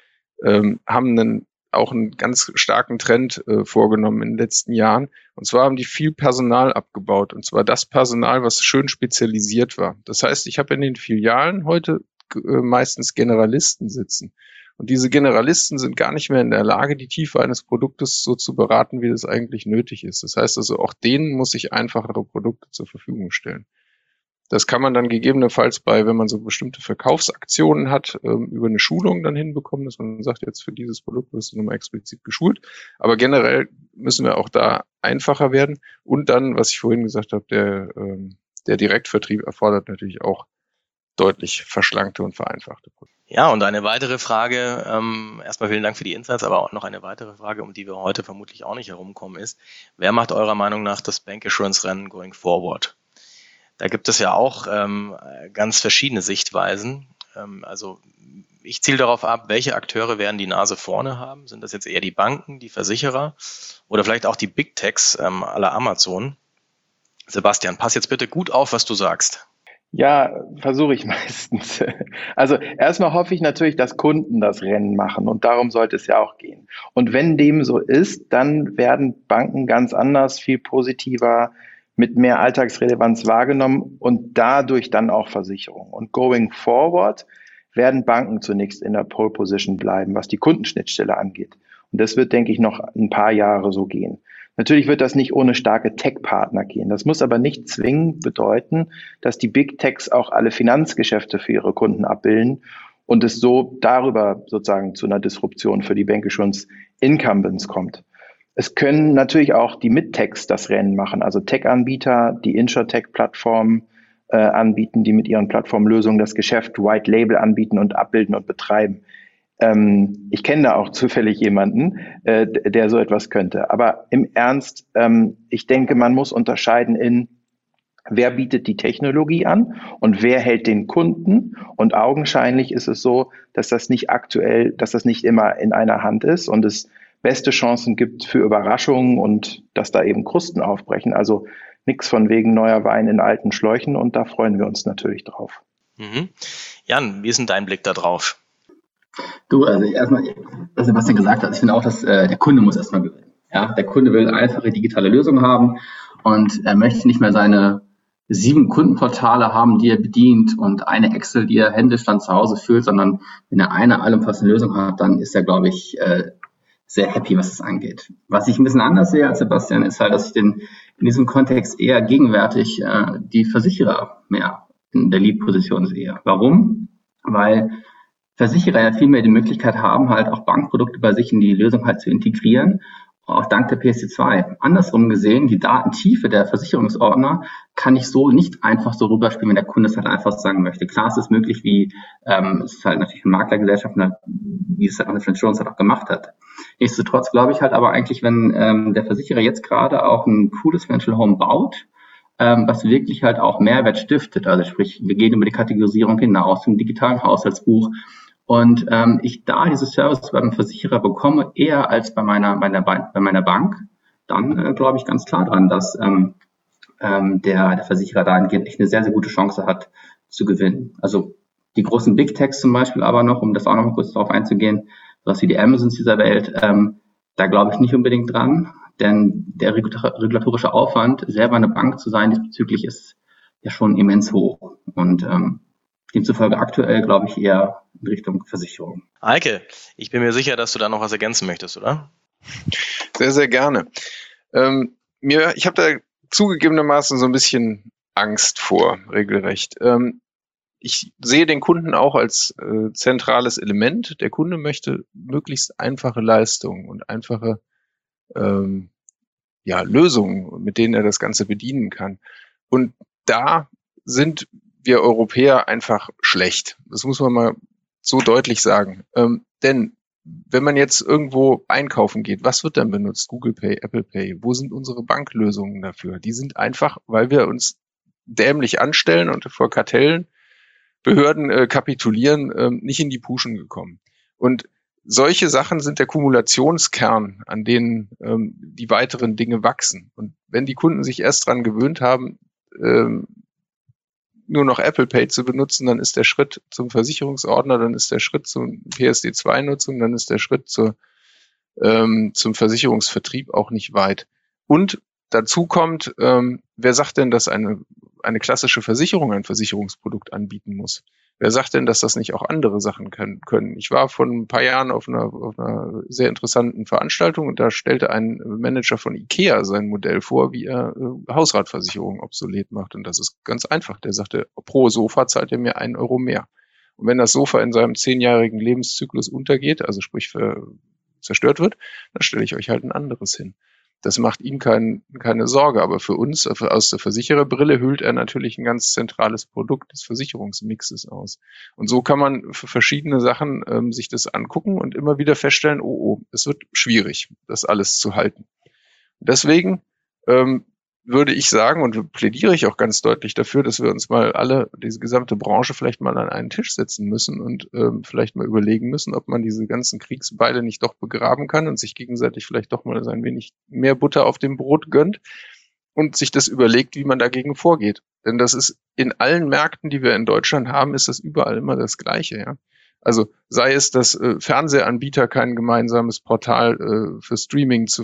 ähm, haben einen, auch einen ganz starken Trend äh, vorgenommen in den letzten Jahren. Und zwar haben die viel Personal abgebaut. Und zwar das Personal, was schön spezialisiert war. Das heißt, ich habe in den Filialen heute äh, meistens Generalisten sitzen. Und diese Generalisten sind gar nicht mehr in der Lage, die Tiefe eines Produktes so zu beraten, wie das eigentlich nötig ist. Das heißt also, auch denen muss ich einfachere Produkte zur Verfügung stellen. Das kann man dann gegebenenfalls bei, wenn man so bestimmte Verkaufsaktionen hat, ähm, über eine Schulung dann hinbekommen, dass man sagt, jetzt für dieses Produkt wirst du nochmal explizit geschult. Aber generell müssen wir auch da einfacher werden. Und dann, was ich vorhin gesagt habe, der, ähm, der Direktvertrieb erfordert natürlich auch deutlich verschlankte und vereinfachte Produkte. Ja, und eine weitere Frage, ähm, erstmal vielen Dank für die Insights, aber auch noch eine weitere Frage, um die wir heute vermutlich auch nicht herumkommen, ist, wer macht eurer Meinung nach das Bank Assurance Rennen going forward? Da gibt es ja auch ähm, ganz verschiedene Sichtweisen. Ähm, also ich ziele darauf ab, welche Akteure werden die Nase vorne haben. Sind das jetzt eher die Banken, die Versicherer oder vielleicht auch die Big Techs ähm, aller Amazon? Sebastian, pass jetzt bitte gut auf, was du sagst. Ja, versuche ich meistens. Also erstmal hoffe ich natürlich, dass Kunden das Rennen machen und darum sollte es ja auch gehen. Und wenn dem so ist, dann werden Banken ganz anders, viel positiver, mit mehr Alltagsrelevanz wahrgenommen und dadurch dann auch Versicherung. Und going forward werden Banken zunächst in der Pole Position bleiben, was die Kundenschnittstelle angeht. Und das wird, denke ich, noch ein paar Jahre so gehen. Natürlich wird das nicht ohne starke Tech-Partner gehen. Das muss aber nicht zwingend bedeuten, dass die Big Techs auch alle Finanzgeschäfte für ihre Kunden abbilden und es so darüber sozusagen zu einer Disruption für die Bankassurance Incumbents kommt. Es können natürlich auch die Mid-Techs das Rennen machen, also Tech-Anbieter, die Insurtech-Plattformen äh, anbieten, die mit ihren Plattformlösungen das Geschäft White Label anbieten und abbilden und betreiben. Ähm, ich kenne da auch zufällig jemanden, äh, der so etwas könnte. Aber im Ernst, ähm, ich denke, man muss unterscheiden in, wer bietet die Technologie an und wer hält den Kunden. Und augenscheinlich ist es so, dass das nicht aktuell, dass das nicht immer in einer Hand ist und es beste Chancen gibt für Überraschungen und dass da eben Krusten aufbrechen. Also nichts von wegen neuer Wein in alten Schläuchen und da freuen wir uns natürlich drauf. Mhm. Jan, wie ist denn dein Blick da drauf? Du, also erstmal, was Sebastian gesagt hat, ich finde auch, dass äh, der Kunde muss erstmal gewinnen. Ja, der Kunde will einfache digitale Lösungen haben und er möchte nicht mehr seine sieben Kundenportale haben, die er bedient und eine Excel, die er händisch dann zu Hause führt, sondern wenn er eine allumfassende Lösung hat, dann ist er, glaube ich, äh, sehr happy, was das angeht. Was ich ein bisschen anders sehe als Sebastian, ist halt, dass ich den, in diesem Kontext eher gegenwärtig äh, die Versicherer mehr in der Lead-Position sehe. Warum? Weil Versicherer ja viel mehr die Möglichkeit haben, halt auch Bankprodukte bei sich in die Lösung halt zu integrieren auch dank der PSD2. Andersrum gesehen, die Datentiefe der Versicherungsordner kann ich so nicht einfach so rüberspielen, wenn der Kunde es halt einfach sagen möchte. Klar, es ist möglich, wie ähm, es ist halt natürlich eine Maklergesellschaft, wie es halt eine Insurance halt auch gemacht hat. Nichtsdestotrotz glaube ich halt aber eigentlich, wenn ähm, der Versicherer jetzt gerade auch ein cooles Financial Home baut, ähm, was wirklich halt auch Mehrwert stiftet, also sprich, wir gehen über die Kategorisierung hinaus zum digitalen Haushaltsbuch, und ähm, ich da diese Service beim Versicherer bekomme, eher als bei meiner, meiner, bei meiner Bank, dann äh, glaube ich ganz klar dran, dass ähm, ähm, der, der Versicherer da echt eine sehr, sehr gute Chance hat zu gewinnen. Also die großen Big Techs zum Beispiel aber noch, um das auch noch mal kurz darauf einzugehen, was wie die Amazons dieser Welt, ähm, da glaube ich nicht unbedingt dran, denn der regulatorische Aufwand, selber eine Bank zu sein, diesbezüglich ist ja schon immens hoch. Und ähm, demzufolge aktuell glaube ich eher in Richtung Versicherung. Eike, ich bin mir sicher, dass du da noch was ergänzen möchtest, oder? Sehr, sehr gerne. Ähm, mir, ich habe da zugegebenermaßen so ein bisschen Angst vor, regelrecht. Ähm, ich sehe den Kunden auch als äh, zentrales Element. Der Kunde möchte möglichst einfache Leistungen und einfache ähm, ja, Lösungen, mit denen er das Ganze bedienen kann. Und da sind wir Europäer einfach schlecht. Das muss man mal so deutlich sagen. Ähm, denn wenn man jetzt irgendwo einkaufen geht, was wird dann benutzt? Google Pay, Apple Pay? Wo sind unsere Banklösungen dafür? Die sind einfach, weil wir uns dämlich anstellen und vor Kartellen, Behörden äh, kapitulieren, äh, nicht in die Puschen gekommen. Und solche Sachen sind der Kumulationskern, an denen ähm, die weiteren Dinge wachsen. Und wenn die Kunden sich erst dran gewöhnt haben, ähm, nur noch Apple Pay zu benutzen, dann ist der Schritt zum Versicherungsordner, dann ist der Schritt zum PSD2-Nutzung, dann ist der Schritt zur, ähm, zum Versicherungsvertrieb auch nicht weit. Und dazu kommt, ähm, wer sagt denn, dass eine, eine klassische Versicherung ein Versicherungsprodukt anbieten muss? Wer sagt denn, dass das nicht auch andere Sachen können? können? Ich war vor ein paar Jahren auf einer, auf einer sehr interessanten Veranstaltung und da stellte ein Manager von IKEA sein Modell vor, wie er äh, Hausratversicherungen obsolet macht. Und das ist ganz einfach. Der sagte, pro Sofa zahlt er mir einen Euro mehr. Und wenn das Sofa in seinem zehnjährigen Lebenszyklus untergeht, also sprich für, zerstört wird, dann stelle ich euch halt ein anderes hin. Das macht ihm kein, keine Sorge. Aber für uns aus der Versichererbrille hüllt er natürlich ein ganz zentrales Produkt des Versicherungsmixes aus. Und so kann man für verschiedene Sachen ähm, sich das angucken und immer wieder feststellen, oh, oh, es wird schwierig, das alles zu halten. Deswegen ähm, würde ich sagen und plädiere ich auch ganz deutlich dafür, dass wir uns mal alle, diese gesamte Branche vielleicht mal an einen Tisch setzen müssen und ähm, vielleicht mal überlegen müssen, ob man diese ganzen Kriegsbeile nicht doch begraben kann und sich gegenseitig vielleicht doch mal ein wenig mehr Butter auf dem Brot gönnt und sich das überlegt, wie man dagegen vorgeht. Denn das ist in allen Märkten, die wir in Deutschland haben, ist das überall immer das Gleiche. Ja? Also sei es, dass äh, Fernsehanbieter kein gemeinsames Portal äh, für Streaming zu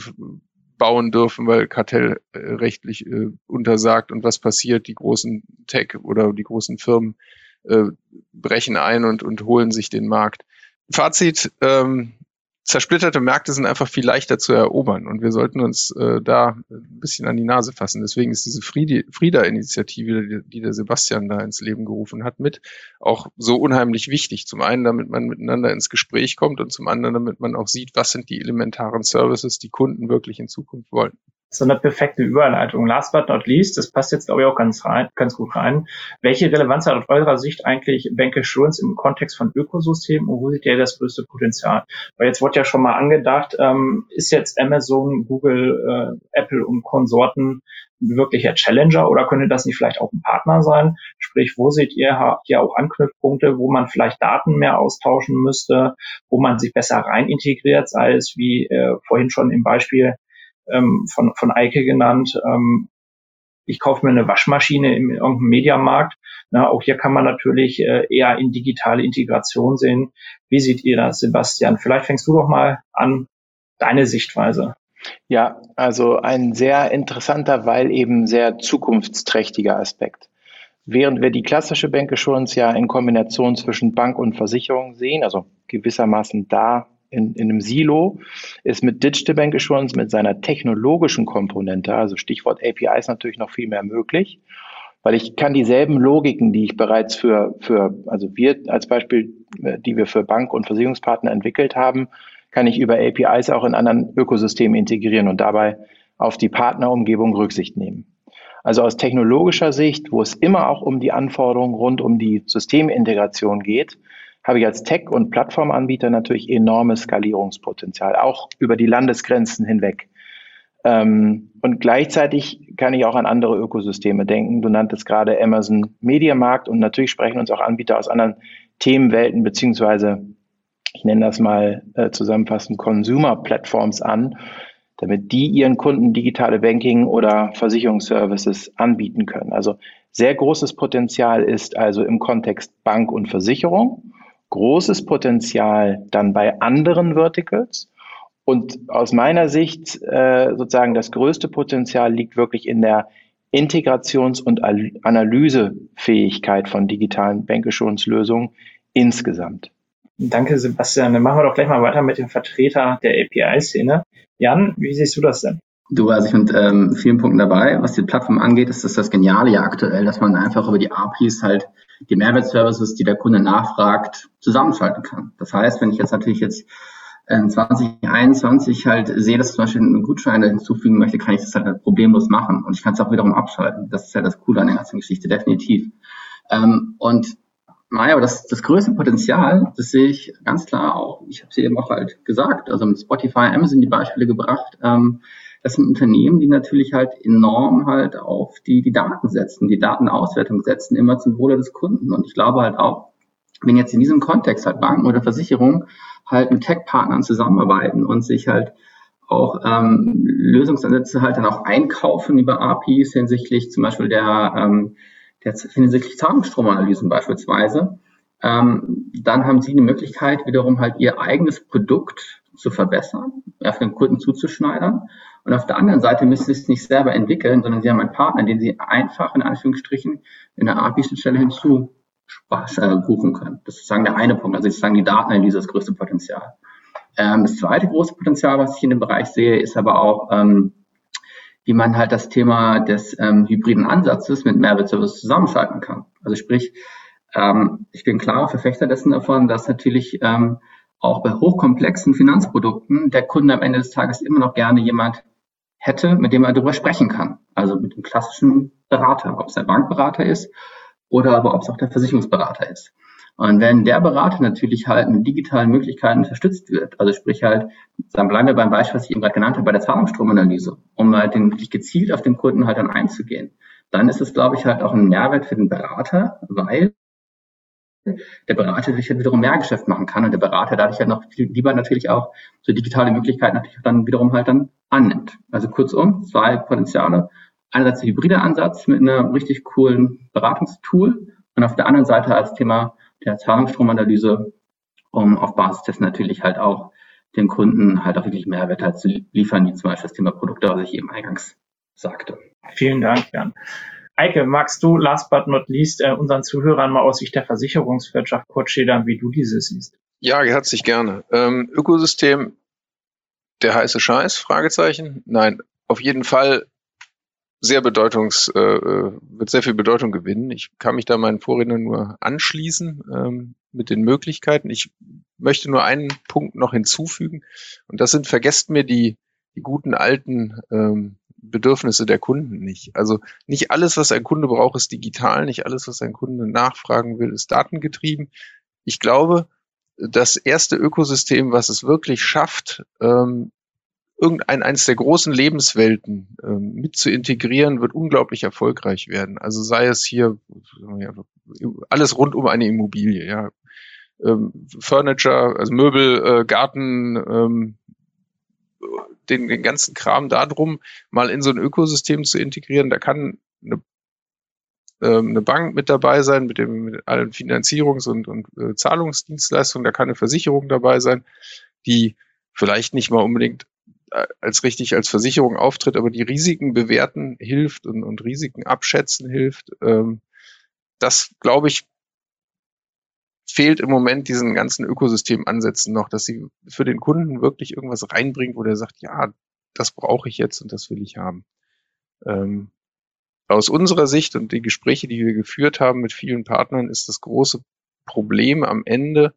bauen dürfen, weil kartellrechtlich äh, untersagt und was passiert, die großen Tech oder die großen Firmen äh, brechen ein und, und holen sich den Markt. Fazit, ähm, zersplitterte Märkte sind einfach viel leichter zu erobern und wir sollten uns äh, da ein bisschen an die Nase fassen. Deswegen ist diese Frieda-Initiative, die, die der Sebastian da ins Leben gerufen hat, mit auch so unheimlich wichtig. Zum einen, damit man miteinander ins Gespräch kommt und zum anderen, damit man auch sieht, was sind die elementaren Services, die Kunden wirklich in Zukunft wollen so eine perfekte Überleitung. Last but not least, das passt jetzt glaube ich auch ganz rein, ganz gut rein. Welche Relevanz hat aus eurer Sicht eigentlich Bank Assurance im Kontext von Ökosystemen und wo seht ihr das größte Potenzial? Weil jetzt wurde ja schon mal angedacht, ähm, ist jetzt Amazon, Google, äh, Apple und Konsorten wirklicher Challenger oder könnte das nicht vielleicht auch ein Partner sein? Sprich, wo seht ihr hier auch Anknüpfpunkte, wo man vielleicht Daten mehr austauschen müsste, wo man sich besser rein integriert, sei es wie äh, vorhin schon im Beispiel ähm, von, von Eike genannt. Ähm, ich kaufe mir eine Waschmaschine in irgendeinem Mediamarkt. Na, auch hier kann man natürlich äh, eher in digitale Integration sehen. Wie seht ihr das, Sebastian? Vielleicht fängst du doch mal an, deine Sichtweise. Ja, also ein sehr interessanter, weil eben sehr zukunftsträchtiger Aspekt. Während wir die klassische Bank Assurance ja in Kombination zwischen Bank und Versicherung sehen, also gewissermaßen da in, in einem Silo, ist mit Digital Bank Assurance mit seiner technologischen Komponente, also Stichwort APIs natürlich noch viel mehr möglich, weil ich kann dieselben Logiken, die ich bereits für, für also wir als Beispiel, äh, die wir für Bank- und Versicherungspartner entwickelt haben, kann ich über APIs auch in anderen Ökosystemen integrieren und dabei auf die Partnerumgebung Rücksicht nehmen. Also aus technologischer Sicht, wo es immer auch um die Anforderungen rund um die Systemintegration geht, habe ich als Tech- und Plattformanbieter natürlich enormes Skalierungspotenzial, auch über die Landesgrenzen hinweg. Ähm, und gleichzeitig kann ich auch an andere Ökosysteme denken. Du nanntest gerade Amazon Mediamarkt und natürlich sprechen uns auch Anbieter aus anderen Themenwelten beziehungsweise ich nenne das mal äh, zusammenfassend Consumer Platforms an, damit die ihren Kunden digitale Banking oder Versicherungsservices anbieten können. Also sehr großes Potenzial ist also im Kontext Bank und Versicherung großes Potenzial dann bei anderen Verticals. Und aus meiner Sicht äh, sozusagen das größte Potenzial liegt wirklich in der Integrations- und Analysefähigkeit von digitalen Bankasssurance-Lösungen insgesamt. Danke, Sebastian. Dann machen wir doch gleich mal weiter mit dem Vertreter der API-Szene. Jan, wie siehst du das denn? Du, also ich bin ähm, vielen Punkten dabei. Was die Plattform angeht, ist das das Geniale ja aktuell, dass man einfach über die APIs halt die Mehrwertservices, die der Kunde nachfragt, zusammenschalten kann. Das heißt, wenn ich jetzt natürlich jetzt in 2021 halt sehe, dass zum Beispiel einen Gutschein hinzufügen möchte, kann ich das halt problemlos machen und ich kann es auch wiederum abschalten. Das ist ja das Coole an der ganzen Geschichte, definitiv. Ähm, und naja, aber das, das größte Potenzial, das sehe ich ganz klar auch, ich habe es eben auch halt gesagt, also mit Spotify, Amazon die Beispiele gebracht, ähm, das sind Unternehmen, die natürlich halt enorm halt auf die, die Daten setzen, die Datenauswertung setzen, immer zum Wohle des Kunden. Und ich glaube halt auch, wenn jetzt in diesem Kontext halt Banken oder Versicherungen halt mit Tech-Partnern zusammenarbeiten und sich halt auch ähm, Lösungsansätze halt dann auch einkaufen über APIs hinsichtlich zum Beispiel der, ähm, der hinsichtlich Zahlungsstromanalysen beispielsweise, ähm, dann haben sie die Möglichkeit, wiederum halt ihr eigenes Produkt zu verbessern, auf den Kunden zuzuschneidern. Und auf der anderen Seite müssen sie es nicht selber entwickeln, sondern sie haben einen Partner, den sie einfach in Anführungsstrichen in der API-Schnittstelle hinzu äh, buchen können. Das ist sozusagen der eine Punkt. Also sozusagen die Datenanalyse das größte Potenzial. Ähm, das zweite große Potenzial, was ich in dem Bereich sehe, ist aber auch, ähm, wie man halt das Thema des ähm, hybriden Ansatzes mit Mehrwertservice zusammenschalten kann. Also sprich, ähm, ich bin klarer Verfechter dessen davon, dass natürlich ähm, auch bei hochkomplexen Finanzprodukten der Kunde am Ende des Tages immer noch gerne jemand hätte, mit dem er darüber sprechen kann. Also mit dem klassischen Berater, ob es der Bankberater ist oder aber ob es auch der Versicherungsberater ist. Und wenn der Berater natürlich halt mit digitalen Möglichkeiten unterstützt wird, also sprich halt, dann bleiben wir beim Beispiel, was ich eben gerade genannt habe, bei der Zahlungsstromanalyse, um halt den, wirklich gezielt auf den Kunden halt dann einzugehen, dann ist es, glaube ich, halt auch ein Mehrwert für den Berater, weil der Berater sich halt wiederum mehr Geschäft machen kann und der Berater dadurch halt noch lieber natürlich auch so digitale Möglichkeiten natürlich dann wiederum halt dann annimmt. Also kurzum, zwei Potenziale. Einerseits der hybride Ansatz mit einem richtig coolen Beratungstool und auf der anderen Seite als Thema der Zahlungsstromanalyse, um auf Basis dessen natürlich halt auch den Kunden halt auch wirklich Mehrwert halt zu liefern, wie zum Beispiel das Thema Produkte, was ich eben eingangs sagte. Vielen Dank, Jan. Eike, magst du last but not least äh, unseren Zuhörern mal aus Sicht der Versicherungswirtschaft kurz schildern, wie du diese siehst? Ja, herzlich gerne. Ähm, Ökosystem, der heiße Scheiß? Fragezeichen. Nein, auf jeden Fall sehr bedeutungs, äh, äh, wird sehr viel Bedeutung gewinnen. Ich kann mich da meinen Vorrednern nur anschließen ähm, mit den Möglichkeiten. Ich möchte nur einen Punkt noch hinzufügen und das sind, vergesst mir die, die guten alten ähm, Bedürfnisse der Kunden nicht. Also nicht alles, was ein Kunde braucht, ist digital, nicht alles, was ein Kunde nachfragen will, ist datengetrieben. Ich glaube, das erste Ökosystem, was es wirklich schafft, ähm, irgendein eines der großen Lebenswelten ähm, mit zu integrieren, wird unglaublich erfolgreich werden. Also sei es hier alles rund um eine Immobilie, ja. Ähm, Furniture, also Möbel, äh, Garten, ähm, den, den ganzen Kram darum mal in so ein Ökosystem zu integrieren. Da kann eine, ähm, eine Bank mit dabei sein, mit, dem, mit allen Finanzierungs- und, und äh, Zahlungsdienstleistungen. Da kann eine Versicherung dabei sein, die vielleicht nicht mal unbedingt äh, als richtig als Versicherung auftritt, aber die Risiken bewerten hilft und, und Risiken abschätzen hilft. Ähm, das, glaube ich, fehlt im Moment diesen ganzen Ökosystemansätzen noch, dass sie für den Kunden wirklich irgendwas reinbringt, wo der sagt, ja, das brauche ich jetzt und das will ich haben. Ähm, aus unserer Sicht und die Gespräche, die wir geführt haben mit vielen Partnern, ist das große Problem am Ende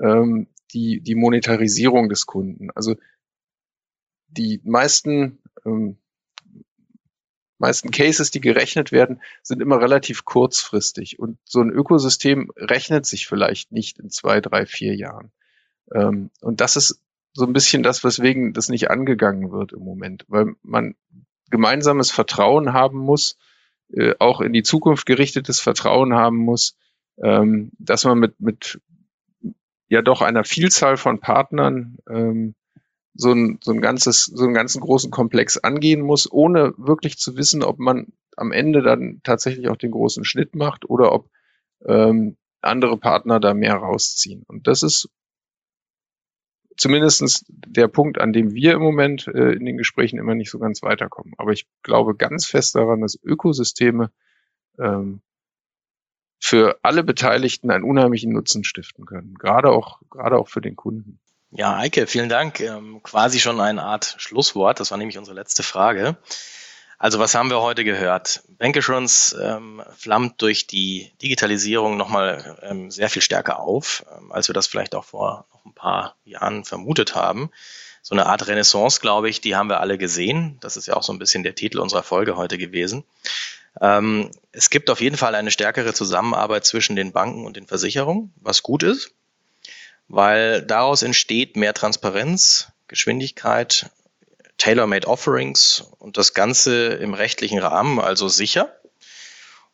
ähm, die, die Monetarisierung des Kunden. Also die meisten, ähm, meisten Cases, die gerechnet werden, sind immer relativ kurzfristig. Und so ein Ökosystem rechnet sich vielleicht nicht in zwei, drei, vier Jahren. Ähm, und das ist so ein bisschen das, weswegen das nicht angegangen wird im Moment, weil man gemeinsames Vertrauen haben muss, äh, auch in die Zukunft gerichtetes Vertrauen haben muss, ähm, dass man mit, mit ja doch einer Vielzahl von Partnern ähm, so ein, so ein ganzes, so einen ganzen großen Komplex angehen muss, ohne wirklich zu wissen, ob man am Ende dann tatsächlich auch den großen Schnitt macht oder ob ähm, andere Partner da mehr rausziehen. Und das ist zumindestens der Punkt, an dem wir im Moment äh, in den Gesprächen immer nicht so ganz weiterkommen. Aber ich glaube ganz fest daran, dass Ökosysteme ähm, für alle Beteiligten einen unheimlichen Nutzen stiften können, gerade auch, gerade auch für den Kunden. Ja, Eike, vielen Dank. Ähm, quasi schon eine Art Schlusswort. Das war nämlich unsere letzte Frage. Also was haben wir heute gehört? Bankassurance ähm, flammt durch die Digitalisierung nochmal ähm, sehr viel stärker auf, ähm, als wir das vielleicht auch vor noch ein paar Jahren vermutet haben. So eine Art Renaissance, glaube ich, die haben wir alle gesehen. Das ist ja auch so ein bisschen der Titel unserer Folge heute gewesen. Ähm, es gibt auf jeden Fall eine stärkere Zusammenarbeit zwischen den Banken und den Versicherungen, was gut ist, weil daraus entsteht mehr Transparenz, Geschwindigkeit, Tailor-made Offerings und das Ganze im rechtlichen Rahmen, also sicher.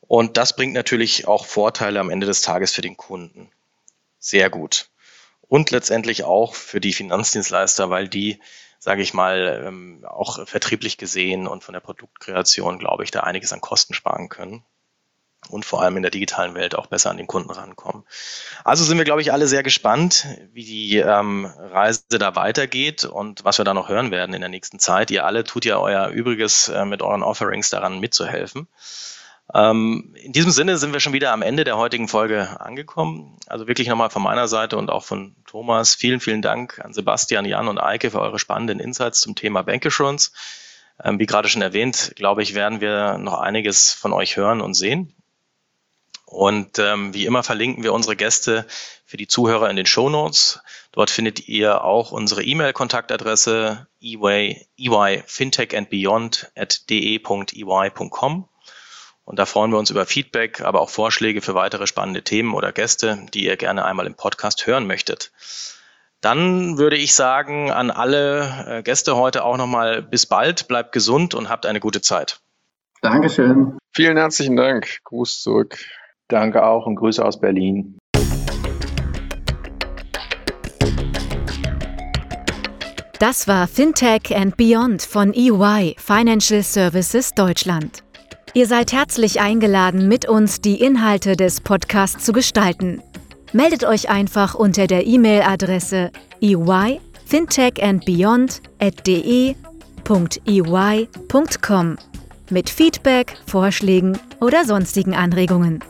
Und das bringt natürlich auch Vorteile am Ende des Tages für den Kunden. Sehr gut. Und letztendlich auch für die Finanzdienstleister, weil die sage ich mal, ähm, auch vertrieblich gesehen und von der Produktkreation, glaube ich, da einiges an Kosten sparen können und vor allem in der digitalen Welt auch besser an den Kunden rankommen. Also sind wir, glaube ich, alle sehr gespannt, wie die ähm, Reise da weitergeht und was wir da noch hören werden in der nächsten Zeit. Ihr alle tut ja euer Übriges äh, mit euren Offerings daran mitzuhelfen. Ähm, in diesem Sinne sind wir schon wieder am Ende der heutigen Folge angekommen. Also wirklich nochmal von meiner Seite und auch von Thomas vielen, vielen Dank an Sebastian, Jan und Eike für eure spannenden Insights zum Thema Bankassurance. Ähm, wie gerade schon erwähnt, glaube ich, werden wir noch einiges von euch hören und sehen. Und ähm, wie immer verlinken wir unsere Gäste für die Zuhörer in den Show Notes. Dort findet ihr auch unsere E-Mail-Kontaktadresse ey, eyfintech and beyond at de.ey.com. Und da freuen wir uns über Feedback, aber auch Vorschläge für weitere spannende Themen oder Gäste, die ihr gerne einmal im Podcast hören möchtet. Dann würde ich sagen an alle äh, Gäste heute auch nochmal bis bald, bleibt gesund und habt eine gute Zeit. Dankeschön. Vielen herzlichen Dank. Gruß zurück. Danke auch und Grüße aus Berlin. Das war Fintech and Beyond von EY Financial Services Deutschland. Ihr seid herzlich eingeladen, mit uns die Inhalte des Podcasts zu gestalten. Meldet euch einfach unter der E-Mail-Adresse eyfintechandbeyond.de.ey.com mit Feedback, Vorschlägen oder sonstigen Anregungen.